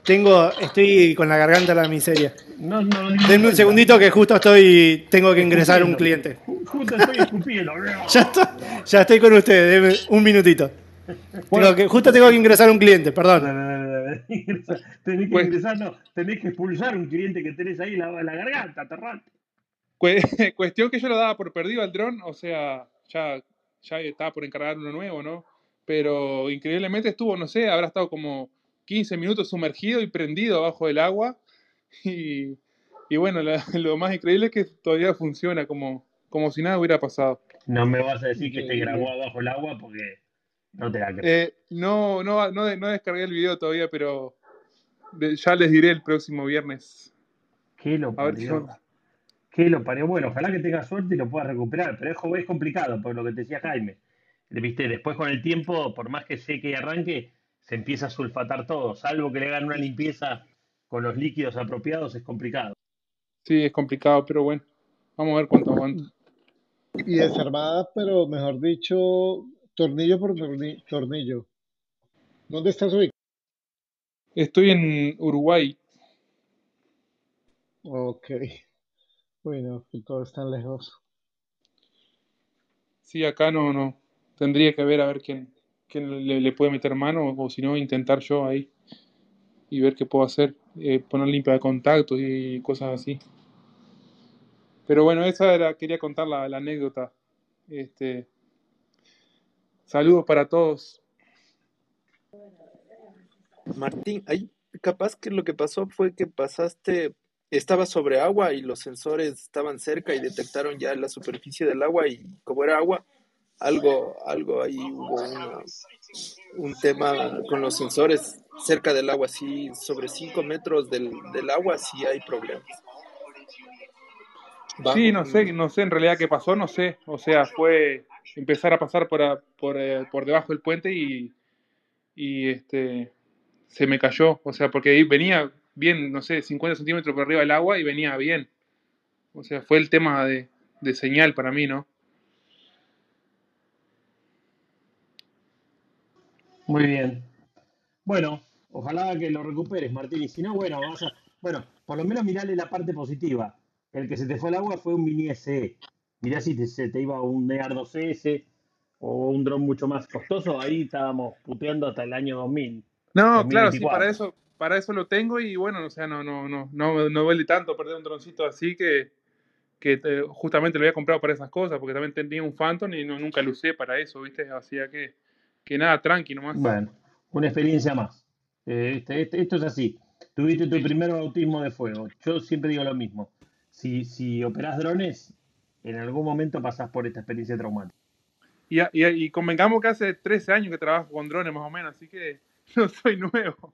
Tengo, estoy con la garganta de la miseria. No, no, no, Denme un segundito que justo estoy, tengo que ingresar un cliente. Ju- Justo estoy escupiendo. Ya está, ya estoy con ustedes, denme un minutito. Tengo que, justo tengo que ingresar un cliente, perdón. Tenés que Pues- ingresar, no, tenés que expulsar un cliente que tenés ahí en la, la garganta, aterrante. cue- cuestión que yo lo daba por perdido al dron, o sea, ya, ya estaba por encargar uno nuevo, ¿no? Pero increíblemente estuvo, no sé, habrá estado como 15 minutos sumergido y prendido abajo del agua. Y, y bueno, la- lo más increíble es que todavía funciona como, como si nada hubiera pasado. No me vas a decir que te grabó abajo el agua porque no te la creo. Eh, no, no, no, de- no descargué el video todavía, pero de- ya les diré el próximo viernes. ¿Qué lo A ver qué parió? onda. ¿Qué lo parió? Bueno, ojalá que tengas suerte y lo puedas recuperar, pero es, es complicado, por lo que te decía Jaime. Viste, después con el tiempo, por más que seque y arranque, se empieza a sulfatar todo, salvo que le hagan una limpieza con los líquidos apropiados, es complicado. Sí, es complicado, pero bueno, vamos a ver cuánto aguanta. Y desarmada, pero mejor dicho, tornillo por torni- tornillo. ¿Dónde estás ubicado? Estoy en Uruguay. Ok. Bueno, que todo está lejos. Sí, acá no, no. Tendría que ver a ver quién, quién le, puede meter mano o si no, intentar yo ahí y ver qué puedo hacer. eh, poner limpia de contactos y cosas así. Pero bueno, esa era, quería contar la, la anécdota. Este, saludos para todos. Martín, ahí capaz que lo que pasó fue que pasaste, estaba sobre agua y los sensores estaban cerca y detectaron ya la superficie del agua y como era agua, algo, algo ahí hubo un tema con los sensores cerca del agua, sí, sobre 5 metros del, del agua sí hay problemas. Bajo- Sí, no sé, no sé en realidad qué pasó, no sé. O sea, fue empezar a pasar por, por, eh, por debajo del puente y, y este se me cayó. O sea, porque venía bien, no sé, 50 centímetros por arriba del agua y venía bien. O sea, fue el tema de, de señal para mí, ¿no? Muy bien. Bueno, ojalá que lo recuperes, Martín. Y si no, bueno, vas a, bueno, por lo menos mirale la parte positiva. El que se te fue al agua fue un mini SE. Mirá si te, se te iba un Near 2S o un dron mucho más costoso, ahí estábamos puteando hasta el año 2000. No, claro, sí, 2024. para eso, para eso lo tengo y bueno, o sea, no, no, no, no, no duele tanto perder un droncito así que, que justamente lo había comprado para esas cosas, porque también tenía un Phantom y no, nunca lo usé para eso, ¿viste? Así que, que nada, tranqui nomás. Bueno, una experiencia más. Eh, este- este- esto es así. Tuviste tu primer bautismo de fuego. Yo siempre digo lo mismo. Si, si operás drones, en algún momento pasás por esta experiencia traumática. Y, y, y convengamos que hace 13 años que trabajo con drones más o menos, así que no soy nuevo.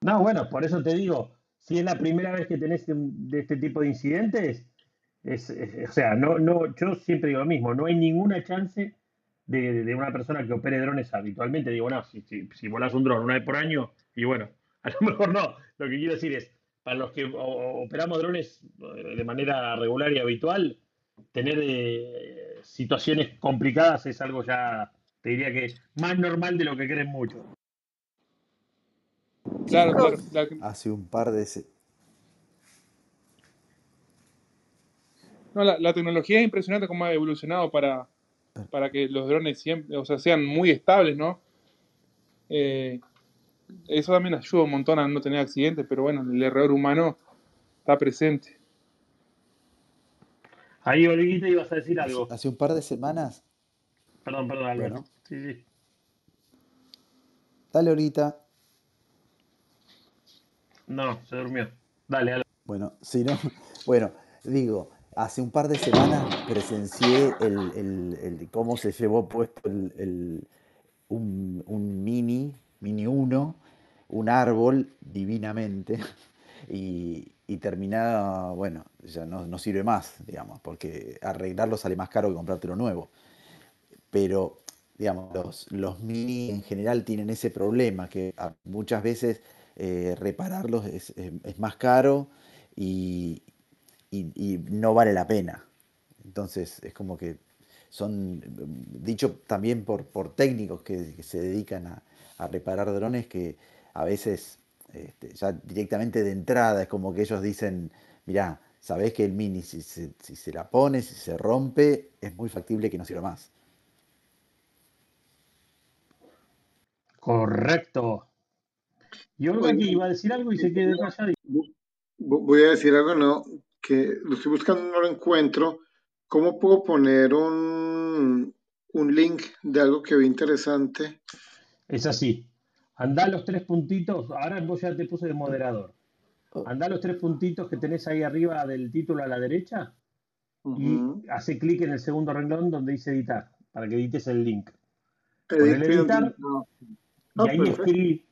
No, bueno, por eso te digo, si es la primera vez que tenés de este tipo de incidentes, es, es- o sea, no, no, yo siempre digo lo mismo, no hay ninguna chance de, de una persona que opere drones habitualmente. Digo, no, si, si, si volás un dron una vez por año, y bueno, a lo mejor no. Lo que quiero decir es, para los que operamos drones eh, de manera regular y habitual, tener eh, situaciones complicadas es algo ya, te diría que más normal de lo que creen muchos. Claro, claro. Hace un par de... no, la, la tecnología es impresionante cómo ha evolucionado para, para que los drones siempre, o sea, sean muy estables, ¿no? Eh, eso también ayuda un montón a no tener accidentes, pero bueno, el error humano está presente. Ahí, Olguita, ibas a decir algo. hace un par de semanas... Perdón, perdón, Alberto. Bueno, Sí, sí. dale ahorita. No, se durmió. Dale, Alberto. Bueno, si no, bueno, digo, hace un par de semanas presencié el, cómo se llevó puesto un, mini, mini 1, un árbol divinamente, y, y terminada, bueno, ya no, sirve más, digamos, porque arreglarlo sale más caro que comprártelo nuevo. Pero, digamos, los, mini en general tienen ese problema, que muchas veces eh, repararlos es- es más caro y, y- y no vale la pena. Entonces, es como que son, dicho también por, por técnicos que, que se dedican a, a reparar drones, que a veces este, ya directamente de entrada es como que ellos dicen, mirá, sabés que el Mini si se, si se la pone, si se rompe, es muy factible que no sirva más. Correcto. Y Olga Oye, que iba a decir algo y se quedó callada. vo- voy a decir algo, no, que lo estoy buscando, no lo encuentro. ¿Cómo puedo poner un, un link de algo que vi interesante? Es así. Andá los tres puntitos. Ahora vos ya te puse de moderador. Andá los tres puntitos que tenés ahí arriba del título a la derecha y hace clic en el segundo renglón donde dice editar, para que edites el link. Edit editar no. y Ah, ahí perfecto. escribí,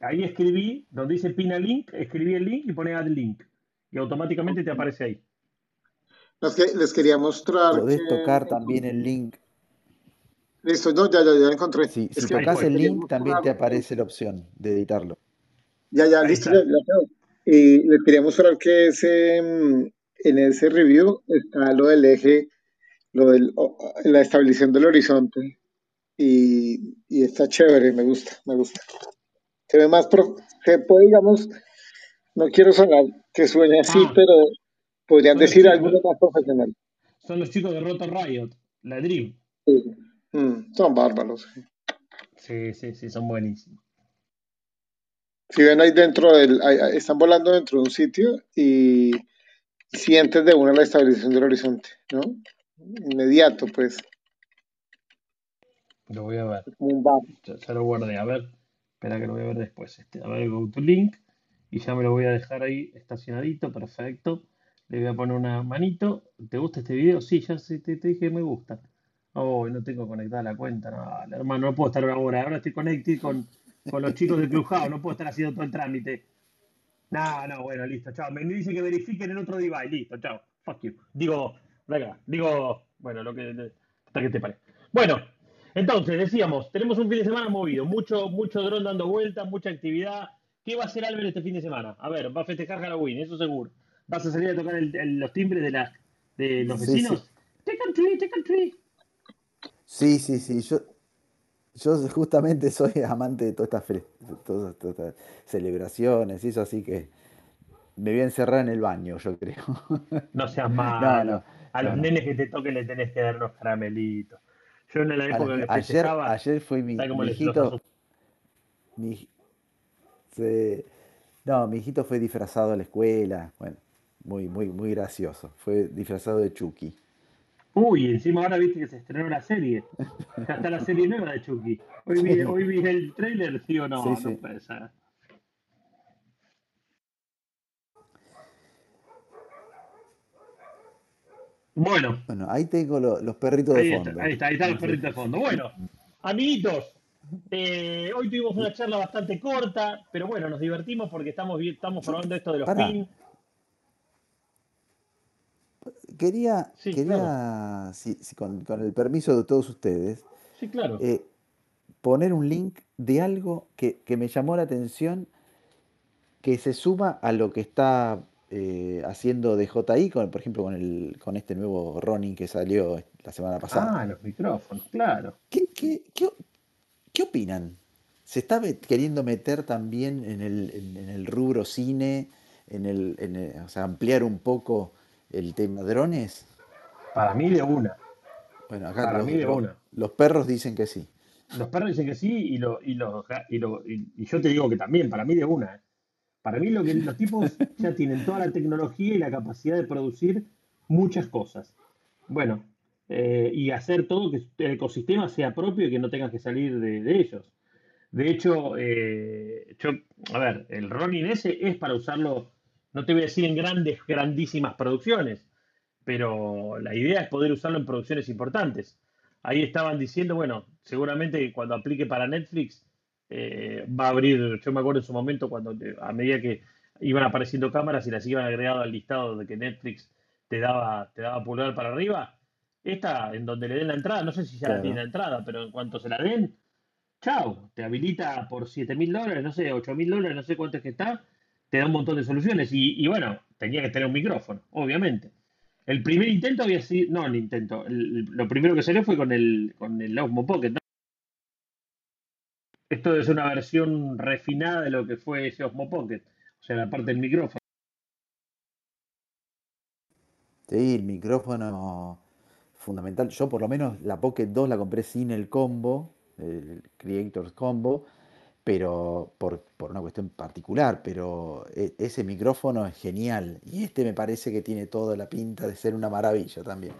ahí escribí, donde dice pina link, escribí el link y pone add link. Y automáticamente te aparece ahí. Es que les quería mostrar que... Podés tocar también el link. Listo, no, ya, ya, ya lo encontré. Si, Es si tocas el link, también te aparece la opción de editarlo. Ya, ya, Ahí listo, ya. Y les quería mostrar que ese, mm, en ese review está lo del eje, lo de la estabilización del horizonte. Y, y está chévere, me gusta, me gusta. Se ve más, pro- se puede, digamos, no quiero sonar que suene así, Ah, pero podrían decir algo más profesional. son los chicos de Rotor Riot, la Dream. Sí. Mm, son bárbaros. Sí, sí, sí, son buenísimos. Si ven ahí dentro del, ahí- están volando dentro de un sitio y sientes de una la estabilización del horizonte, ¿no? Inmediato, pues, Lo voy a ver. un bar. Ya, ya lo guardé. A ver, espera que lo voy a ver después. Este, a ver, go to link. Y ya me lo voy a dejar ahí estacionadito. Perfecto. Le voy a poner una manito. ¿Te gusta este video? Sí, ya te, te dije me gusta. Oh, no tengo conectada la cuenta. No, hermano, no puedo estar una hora. Ahora estoy conected con, con los chicos de Clubhouse. No puedo estar haciendo todo el trámite. No, no, bueno, listo, chao. Me dice que verifiquen en otro device. Listo, chao. Fuck you. Digo, venga, digo, bueno, lo que, hasta que te pare. Bueno, entonces, decíamos, tenemos un fin de semana movido, mucho, mucho dron dando vueltas, mucha actividad. ¿Qué va a hacer Albert este fin de semana? A ver, va a festejar Halloween, eso seguro. ¿Vas a salir a tocar el- el- los timbres de, la, de los Sí, sí. vecinos? Take a tree, take a tree. Sí, sí, sí. Yo, yo justamente soy amante de todas estas, fe- todas, todas estas celebraciones y eso, así que me voy a encerrar en el baño, yo creo. No seas malo. no, A los no, nenes que te toquen le tenés que dar unos caramelitos. Yo en la A época la- que ayer, festejaba, ayer fue mi, ¿sabes cómo mi les los hijito, mi, se- no, mi hijito fue disfrazado a la escuela, bueno, muy, muy, muy gracioso. Fue disfrazado de Chucky. Uy, encima ahora viste que se estrenó la serie. Ya está la serie nueva de Chucky. Hoy vi, Sí, hoy vi el trailer, sí o no, sí, no sí. puede ser. Bueno, Bueno, ahí tengo lo- los perritos de está, fondo. ahí está, ahí están los perritos de fondo. Bueno, amiguitos, eh, hoy tuvimos una charla bastante corta, pero bueno, nos divertimos porque estamos, estamos probando esto de los pará, pin. quería, Sí, claro, quería, si, si con, con el permiso de todos ustedes, sí, claro. eh, poner un link de algo que, que me llamó la atención, que se suma a lo que está eh, haciendo DJI, con, por ejemplo, con, el, con este nuevo Ronin que salió la semana pasada. Ah, los micrófonos, claro. ¿Qué, qué, qué, qué opinan? ¿Se está queriendo meter también en el, en, en el rubro cine, en el, en el- o sea, ampliar un poco el tema drones? Para mí de una, Bueno, acá para los, mí de los- una. los perros dicen que sí. Los perros dicen que sí y, lo, y, lo- y, lo- y- y yo te digo que también, para mí de una. ¿eh? Para mí lo que los tipos ya tienen toda la tecnología y la capacidad de producir muchas cosas. Bueno, eh, y hacer todo que el ecosistema sea propio y que no tengas que salir de, de ellos. De hecho, eh, yo, a ver, el Ronin ese es para usarlo, no te voy a decir en grandes, grandísimas producciones, pero la idea es poder usarlo en producciones importantes. Ahí estaban diciendo, bueno, seguramente cuando aplique para Netflix eh, va a abrir, yo me acuerdo en su momento cuando a medida que iban apareciendo cámaras y las iban agregado al listado de que Netflix te daba, te daba pulgar para arriba, esta en donde le den la entrada, no sé si ya la tiene la entrada, pero en cuanto se la den, chao, te habilita por 7 mil dólares, no sé, 8 mil dólares, no sé cuánto es que está, te da un montón de soluciones. Y, y bueno, tenía que tener un micrófono, obviamente. El primer intento había sido. No, el intento. el- lo primero que salió fue con el, con el Osmo Pocket, ¿no? Esto es una versión refinada de lo que fue ese Osmo Pocket. O sea, la parte del micrófono. Sí, el micrófono fundamental. Yo por lo menos la Pocket 2 la compré sin el combo, el Creators Combo, pero por, por una cuestión particular, pero e- ese micrófono es genial. Y este me parece que tiene toda la pinta de ser una maravilla también.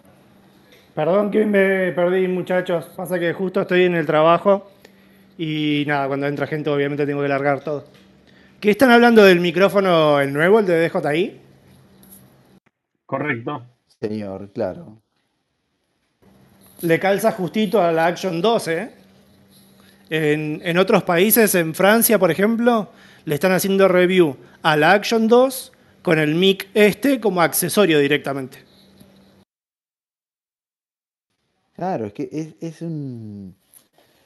Perdón que me perdí, muchachos. Pasa que justo estoy en el trabajo y nada, cuando entra gente obviamente tengo que largar todo. ¿Qué están hablando del micrófono, el nuevo, el de DJI? Correcto. Señor, claro. Le calza justito a la Action 12. ¿eh? En, en otros países, en Francia, por ejemplo, le están haciendo review a la Action 2 con el mic este como accesorio directamente. Claro, es que es, es un...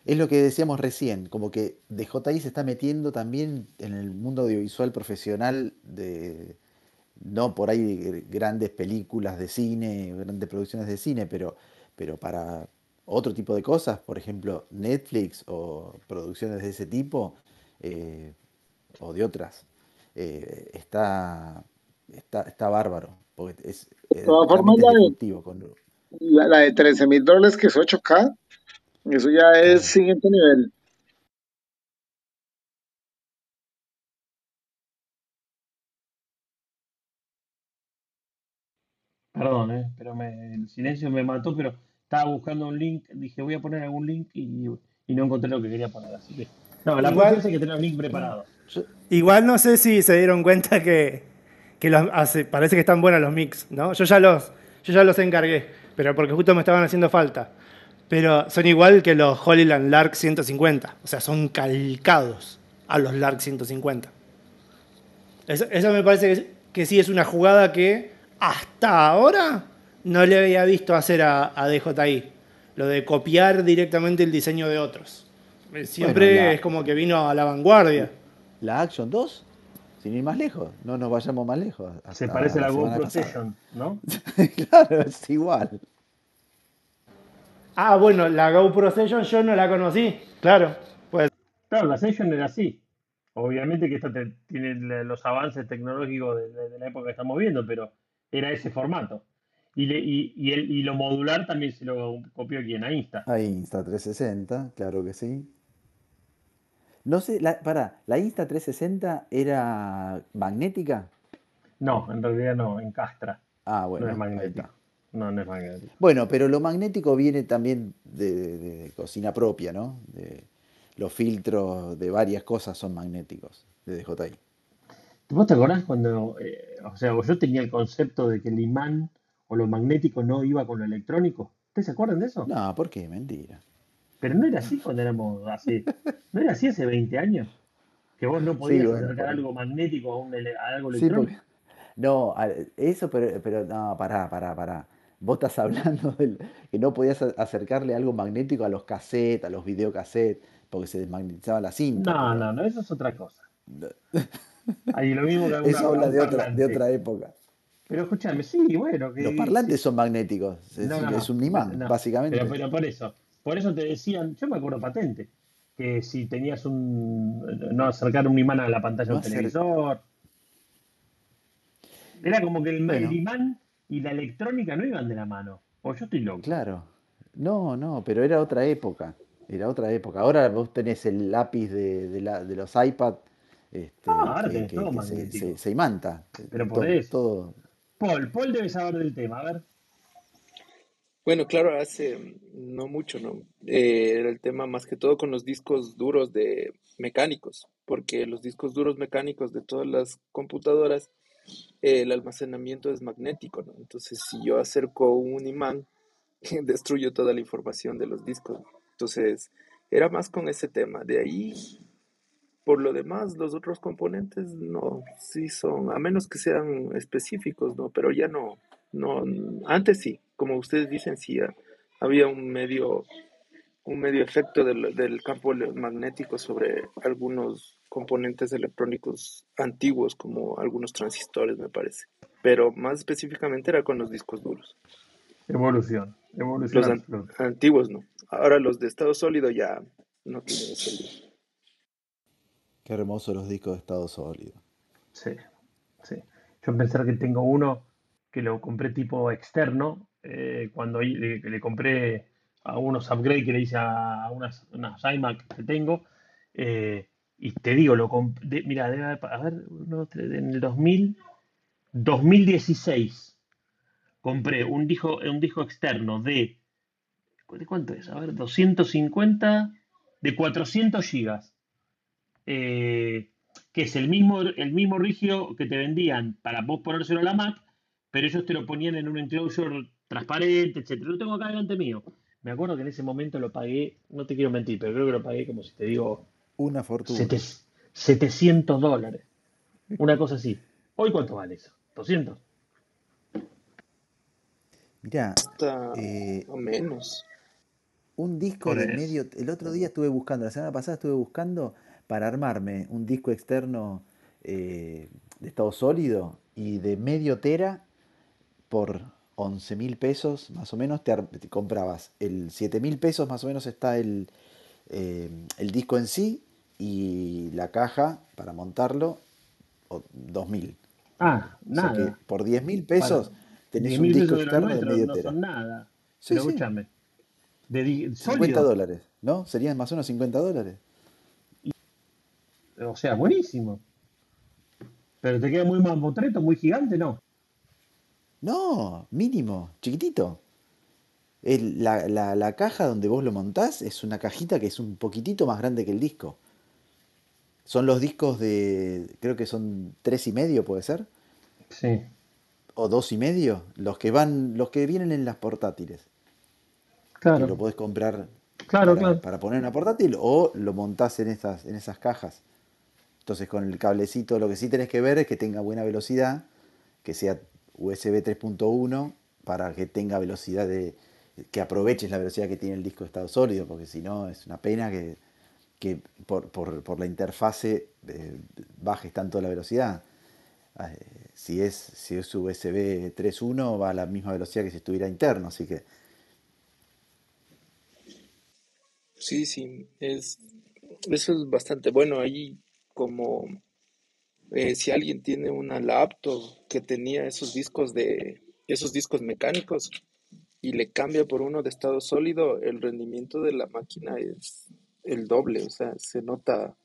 Es lo que decíamos recién, como que DJI se está metiendo también en el mundo audiovisual profesional de, no por ahí de grandes películas de cine, grandes producciones de cine, pero, pero para otro tipo de cosas, por ejemplo, Netflix o producciones de ese tipo, eh, o de otras, eh, está, está, está bárbaro, porque es, De todas formas, la de. Con, la, la de 13 mil dólares que es 8K, eso ya es siguiente nivel. Perdón, ¿eh? pero me- el silencio me mató, pero estaba buscando un link, dije voy a poner algún link y, y no encontré lo que quería poner, así que... No, la Igual, hay que tener un link preparado. Igual no sé si se dieron cuenta que, que los, hace- parece que están buenos los mix, ¿no? Yo ya los, yo ya los encargué, pero porque justo me estaban haciendo falta. Pero son igual que los Holyland Lark 150, o sea, son calcados a los Lark 150. Eso, eso me parece que, que sí es una jugada que hasta ahora no le había visto hacer a, a DJI. Lo de copiar directamente el diseño de otros. Bueno, Siempre la, es como que vino a la vanguardia. la Action 2, sin ir más lejos, no nos vayamos más lejos, Se parece a la GoPro. Session, ¿no? Claro, es igual. Ah, bueno, la GoPro Session yo no la conocí. Claro, pues Claro, la Session era así. Obviamente que esto te- tiene los avances tecnológicos de, de- de la época que estamos viendo, pero era ese formato. Y, le- y, y, el- y lo modular también se lo copió quien a Insta. Ahí Insta360, claro que sí. No sé, la, para, ¿la Insta360 era magnética? No, en realidad no, encastra. Ah, No bueno, es ahí magnético. está. No, no es magnético. Bueno, pero lo magnético viene también de, de- de cocina propia, ¿no? De- los filtros de varias cosas son magnéticos de DJI. ¿Vos te acordás cuando, eh, o sea, yo tenía el concepto de que el imán o lo magnético no iba con lo electrónico? ¿Ustedes se acuerdan de eso? No, ¿por qué? Mentira. Pero no era así cuando éramos así. ¿No era así hace 20 años? Que vos no Sí, podías bueno, acercar por- algo magnético a, un a algo sí, electrónico. porque... No, eso, pero, pero no, pará, pará, pará. Vos estás hablando del que no podías acercarle algo magnético a los cassettes, a los videocassettes, porque se desmagnetizaba la cinta, No, no, no, eso es otra cosa. Ahí lo mismo que Eso habla de otra, de otra época. Pero escúchame, sí, bueno, Los que sí. parlantes son magnéticos, es, No, no, es no, un imán, no. básicamente. Pero, pero por eso, por eso te decían, yo me acuerdo patente, que si tenías un, no acercar un imán a la pantalla de No un hacer... televisor, era como que el, el Bueno, imán y la electrónica no iban de la mano. O yo estoy loco. claro. No, no, pero era otra época. Era otra época. Ahora vos tenés el lápiz de, de la- de los iPad este, ahora que, tenés que- todo que se, se- se imanta. Pero por Todo, eso. todo. Paul, Paul debe saber del tema. A ver, Bueno, claro, hace mm, no mucho, ¿no? Eh, era el tema más que todo con los discos duros de mecánicos, porque los discos duros mecánicos de todas las computadoras, el almacenamiento es magnético, ¿no? Entonces, si yo acerco un imán, destruyo toda la información de los discos. Entonces, era más con ese tema. De ahí, por lo demás, los otros componentes no, sí son, a menos que sean específicos, ¿no? Pero ya no, no, antes sí, como ustedes dicen, sí ha- había un medio, un medio efecto del, del campo magnético sobre algunos componentes electrónicos antiguos, como algunos transistores, me parece. pero más específicamente era con los discos duros. Evolución, evolución Los an- antiguos no. Ahora los de estado sólido ya no tienen ese. Qué hermosos los discos de estado sólido. Sí, sí. Yo pensar que tengo uno que lo compré tipo externo, eh, cuando le, compré a unos upgrades que le hice a unas, unas iMac que tengo, eh, y te digo, lo compré, mira, a ver, en el 2000, 2016, compré un disco, un disco externo de, ¿de cuánto es? A ver, 250, de 400 gigas. Eh, que es el mismo, el mismo rígido que te vendían para vos ponérselo a la Mac, pero ellos te lo ponían en un enclosure transparente, etcétera. Lo tengo acá delante mío. Me acuerdo que en ese momento lo pagué, no te quiero mentir, pero creo que lo pagué como si te digo Una fortuna. sete- 700 dólares. Una cosa así. ¿Hoy cuánto vale eso? ¿200? Mirá, Hasta eh, o menos. un disco de medio. El otro día estuve buscando, la semana pasada estuve buscando para armarme un disco externo eh, de estado sólido y de medio tera por 11 mil pesos, más o menos, te, te comprabas el 7 mil pesos, más o menos está el, eh, el disco en sí y la caja para montarlo, o 2 mil. Ah, O sea que nada. por 10 mil Para pesos tenés 10 un disco de externo de nuestros medio no tera. son nada. Sí, Pero sí. De di- 50 sólido. dólares, ¿no? Serían más o menos 50 dólares. O sea, buenísimo. Pero te queda muy mamotreto, muy gigante, ¿no? No, mínimo, chiquitito. El- la, la- la caja donde vos lo montás es una cajita que es un poquitito más grande que el disco. Son los discos de, creo que son tres y medio, puede ser, Sí. o dos y medio, los que van, los que vienen en las portátiles, que Claro, lo podés comprar claro, para, claro. para poner en una portátil o lo montás en estas, en esas cajas. Entonces con el cablecito lo que sí tenés que ver es que tenga buena velocidad, que sea USB 3.1 para que tenga velocidad de que aproveches la velocidad que tiene el disco de estado sólido, porque si no es una pena que, que por, por- la interfase eh, bajes tanto la velocidad. Eh, si es, si es USB 3.1 va a la misma velocidad que si estuviera interno, así que Sí, sí, es, eso es bastante bueno. Ahí como eh, si alguien tiene una laptop que tenía esos discos de esos discos mecánicos y le cambia por uno de estado sólido, el rendimiento de la máquina es el doble, o sea, se nota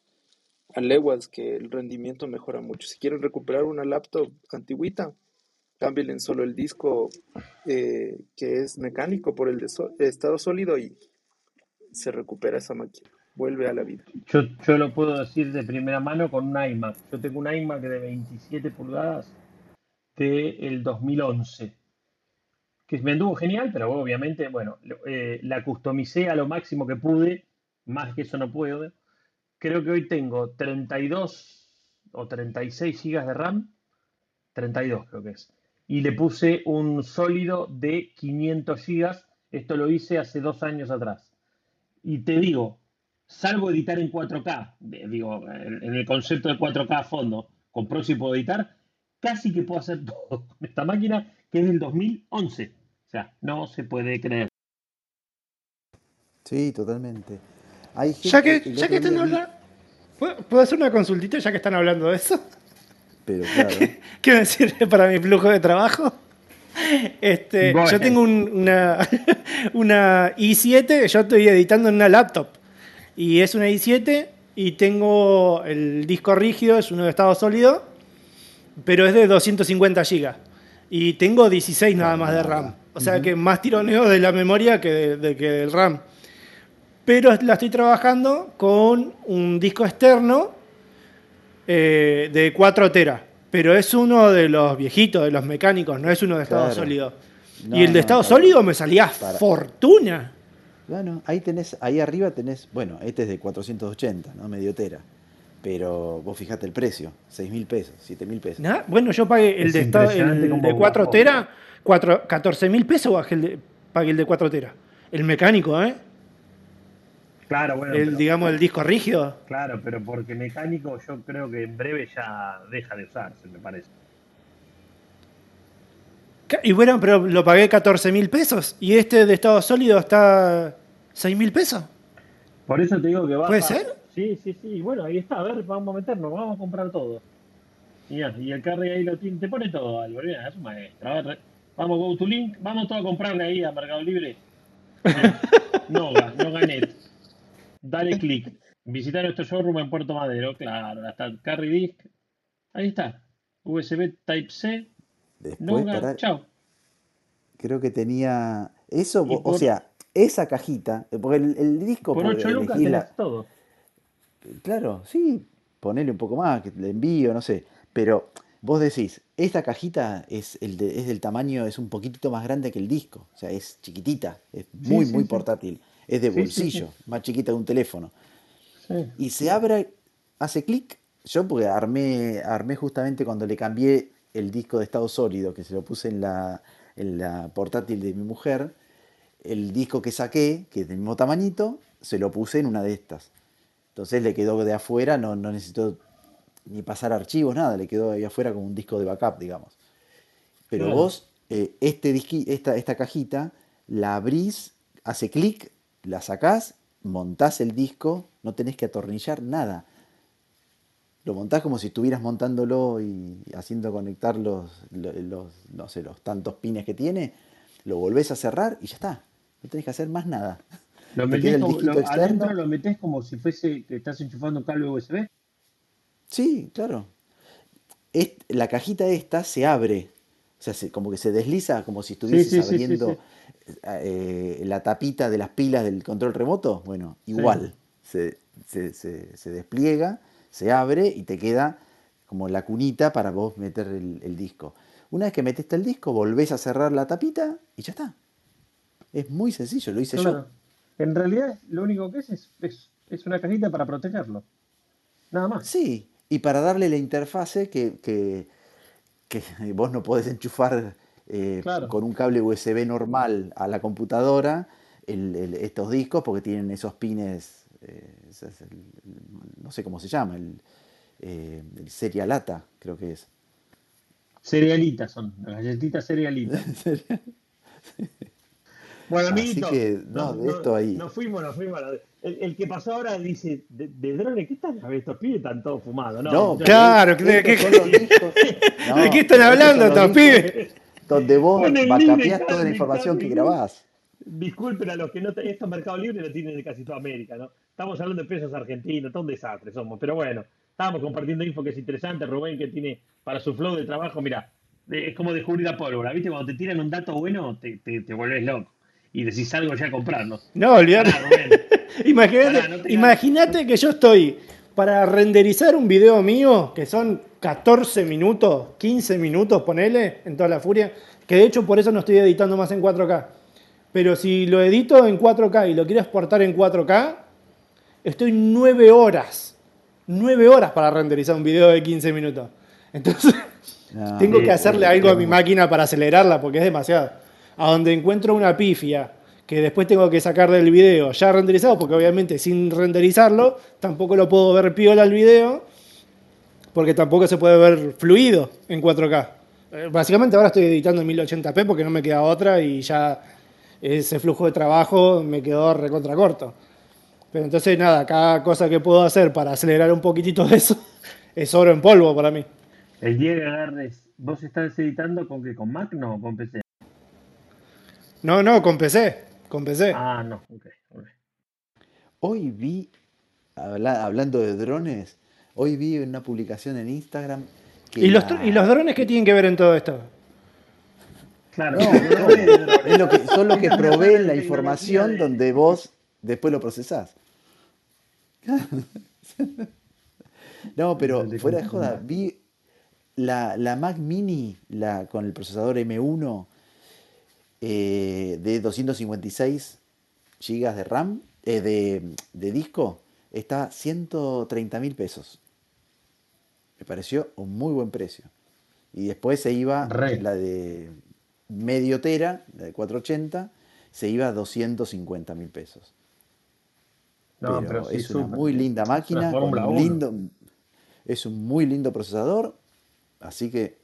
a leguas que el rendimiento mejora mucho. Si quieren recuperar una laptop antigüita, cámbienle solo el disco eh, que es mecánico por el de estado sólido y se recupera esa máquina, vuelve a la vida. Yo, lo puedo decir de primera mano con un iMac. Yo tengo un iMac de 27 pulgadas del 2011, que me anduvo genial, pero obviamente, bueno, eh, la customicé a lo máximo que pude, más que eso no puedo. Creo que hoy tengo 32 o 36 gigas de RAM, 32 creo que es. Y le puse un sólido de 500 gigas. Esto lo hice hace dos años atrás. Y te digo, salvo editar en 4K, de- digo, en, el concepto de 4K a fondo, con Proxy puedo editar, casi que puedo hacer todo con esta máquina que es del 2011. O sea, no se puede creer. sí, totalmente. Hay Ya que, gente, ya que están hablando. ¿Puedo puedo hacer una consultita ya que están hablando de eso? pero claro, ¿Qué me sirve para mi flujo de trabajo? Este, yo tengo un- una, una i7, yo estoy editando en una laptop. Y es una i7 y tengo el disco rígido, es uno de estado sólido, pero es de 250 GB. Y tengo 16 nada más de RAM. O sea que más tironeo de la memoria que, de- de- que del RAM. Pero la estoy trabajando con un disco externo eh, de 4 teras. Pero es uno de los viejitos, de los mecánicos, no es uno de estado Claro. sólido. No, y el de no, estado sólido me salía para- fortuna. Bueno, ahí tenés, ahí arriba tenés, bueno, este es de 480, ¿no? Medio tera. Pero vos fijate el precio, 6 mil pesos, 7 mil pesos. Nah, Bueno, yo pagué el Es de, estado, el de 4 bajó. teras, 4, 14 mil pesos bajé el de, pagué el de 4 teras. El mecánico, ¿eh? Claro, bueno, El, pero- digamos, el disco rígido. claro, pero porque mecánico yo creo que en breve ya deja de usarse, me parece. Y bueno, pero lo pagué 14 mil pesos. Y este de estado sólido está 6 mil pesos. Por eso te digo que va. ¿Puede ser? Sí, sí, sí. Bueno, ahí está. A ver, vamos a meternos, vamos a comprar todo. Mirá, y el carry ahí lo tiene, te pone todo, Álvaro. Es un maestro. A ver, vamos, go to link. Vamos todos a comprarle ahí a Mercado Libre. Mirá, Noga, Noganet. Dale clic. Visitar nuestro showroom en Puerto Madero. Claro, está el carry disc. Ahí está. USB Type-C. Después, chao. creo que tenía. Eso, o sea, esa cajita, eh, porque el, el disco, Por porque 8 lucas la- todo. Claro, sí, ponele un poco más, que le envío, no sé. Pero vos decís, esta cajita es, el de- es del tamaño, es un poquitito más grande que el disco. O sea, es chiquitita, es muy, sí, muy sí. portátil. Es de bolsillo, más chiquita que un teléfono. Y se abre, hace clic. Yo porque armé, armé justamente cuando le cambié el disco de estado sólido, que se lo puse en la, en la portátil de mi mujer, el disco que saqué, que es del mismo tamañito, se lo puse en una de estas. Entonces le quedó de afuera, no, no necesitó ni pasar archivos, nada, le quedó ahí afuera como un disco de backup, digamos. Pero Claro. vos, eh, este disqui- esta, esta cajita, la abrís, hace clic, la sacás, montás el disco, no tenés que atornillar nada. Lo montás como si estuvieras montándolo y haciendo conectar los, lo- los, no sé, los tantos pines que tiene, lo volvés a cerrar y ya está. No tenés que hacer más nada. Lo metés como, lo- adentro lo metés como si fuese que estás enchufando un cable USB. Sí, claro. La cajita esta se abre, o sea, se- como que se desliza, como si estuvieses sí, sí, sí, abriendo eh, la tapita de las pilas del control remoto. Bueno, igual, se- se- se despliega, se abre y te queda como la cunita para vos meter el, el disco. Una vez que metiste el disco, volvés a cerrar la tapita y ya está. Es muy sencillo, lo hice Claro. En realidad, lo único que es es, es, es una cajita para protegerlo. Nada yo. más. Sí, y para darle la interfase que, que- que vos no podés enchufar eh, Claro. con un cable USB normal a la computadora el- el- estos discos porque tienen esos pines, eh, ese es el- el- no sé cómo se llama, el, eh, el serialata, creo que es. Cerealitas son, las galletitas cerealitas. Bueno, Así amiguito, que, no, de esto ahí. Nos fuimos, nos fuimos. a El, el que pasó ahora dice, de, de drones, ¿qué están? Estos pibes están todos fumados. No, No, Claro, ¿de qué- son los discos- no, ¿De qué están hablando estos pibes? Donde vos bacapeás toda la información que grabás. Disculpen a los que no estos Mercado Libre lo tienen de casi toda América, ¿no? Estamos hablando de pesos argentinos, todo un desastre somos, pero bueno, estábamos compartiendo info que es interesante, Rubén que tiene para su flow de trabajo, mira, es como descubrir la pólvora, ¿viste? Cuando te tiran un dato bueno, te, te, te vuelves loco y decís algo ya a comprarlo. No, olvidate. Pará, Rubén. Imagínate, no imagínate que yo estoy para renderizar un video mío, que son 14 minutos, 15 minutos, ponele, en toda la furia, que de hecho por eso no estoy editando más en 4K. Pero si lo edito en 4K y lo quiero exportar en 4K, estoy 9 horas. 9 horas para renderizar un video de 15 minutos. Entonces, No, tengo sí, que hacerle algo a mi máquina para acelerarla porque es demasiado. A donde encuentro una pifia que después tengo que sacar del video ya renderizado, porque obviamente sin renderizarlo tampoco lo puedo ver piola el video, porque tampoco se puede ver fluido en 4K. Eh, Básicamente ahora estoy editando en 1080p porque no me queda otra y ya ese flujo de trabajo me quedó recontra corto. Pero entonces nada, cada cosa que puedo hacer para acelerar un poquitito de eso es oro en polvo para mí. El día que agarres, ¿vos estás editando con qué? ¿Con Mac? No, con PC. No, no, con PC, con PC. Ah, no, ok. ok. Hoy vi, habla- hablando de drones, hoy vi una publicación en Instagram que ¿Y, los, la- ¿Y los drones qué tienen que ver en todo esto? Claro, No, no, es lo que, son los que proveen la información de- donde vos después lo procesás. No, pero fuera de joda, vi la, la Mac Mini la, con el procesador M1 eh, de 256 GB de RAM, eh, de, de disco, está 130 mil pesos. Me pareció un muy buen precio. Y después se iba la de medio tera, la de 480, se iba a 250 mil pesos. No, pero, es una muy linda máquina, con un lindo, es un muy lindo procesador, así que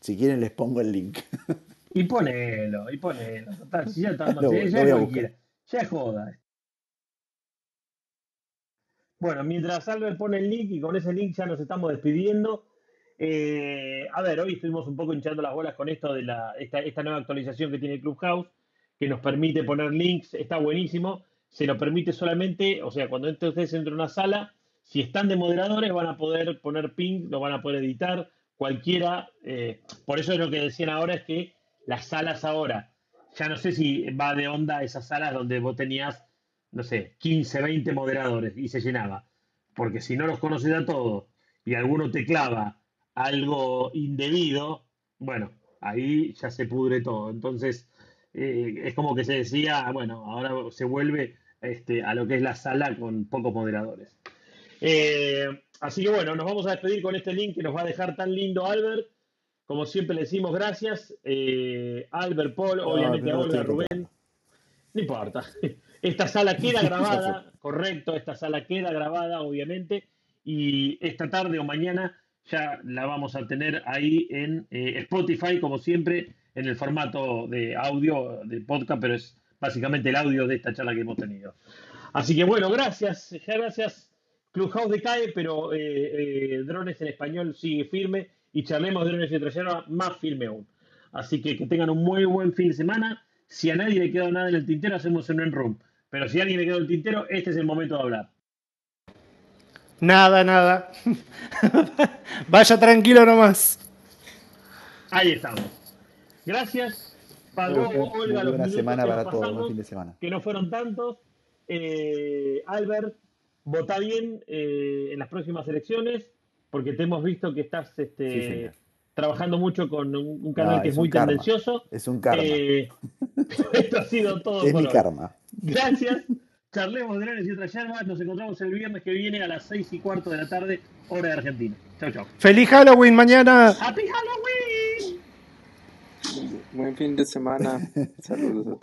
si quieren les pongo el link. Y ponelo, y ponelo. Total, si ya estamos, ya. Ya joda. Bueno, mientras Albert pone el link y con ese link ya nos estamos despidiendo. Eh, a ver, hoy estuvimos un poco hinchando las bolas con esto de la, esta, esta nueva actualización que tiene Clubhouse, que nos permite poner links, está buenísimo. Se lo permite solamente, o sea, cuando entre ustedes entre una sala, si están de moderadores van a poder poner ping, lo van a poder editar, cualquiera. eh, por eso es lo que decían ahora, es que las salas ahora, ya no sé si va de onda esas salas donde vos tenías, no sé, 15, 20 moderadores y se llenaba. Porque si no los conoces a todos y alguno te clava algo indebido, bueno, ahí ya se pudre todo. Entonces, eh, es como que se decía, bueno, ahora se vuelve este, a lo que es la sala con pocos moderadores. Eh, así que bueno, nos vamos a despedir con este link que nos va a dejar tan lindo Albert. Como siempre le decimos gracias. Eh, Albert, Paul, obviamente a no Olga, estoy Rubén. No importa. Esta sala queda grabada, correcto, esta sala queda grabada, obviamente, y esta tarde o mañana ya la vamos a tener ahí en eh, Spotify, como siempre, en el formato de audio, de podcast, pero es básicamente el audio de esta charla que hemos tenido. Así que bueno, gracias, gracias. Clubhouse decae, pero eh, eh, Drones en español sigue firme y charlemos de Drones y otra yerba más firme aún. Así que que tengan un muy buen fin de semana. Si a nadie le quedó nada en el tintero, hacemos un en room. Pero si a alguien le quedó en el tintero, este es el momento de hablar. Nada, nada. Vaya tranquilo nomás. Ahí estamos. Gracias. Pagó Olga los minutos semana que para nos todos, pasamos, fin de semana. que no fueron tantos. Eh, Albert, vota bien eh, en las próximas elecciones, porque te hemos visto que estás este, trabajando mucho con un, un canal No, que es muy karma. tendencioso. Es un karma. Eh, esto ha sido todo Es por mi hoy. karma. Gracias. Charlemos de drones y otras yerbas. Nos encontramos el viernes que viene a las 6 y cuarto de la tarde, hora de Argentina. Chau, chau. ¡Feliz Halloween mañana! ¡Happy Halloween! Buen fin de semana. Saludos a todos.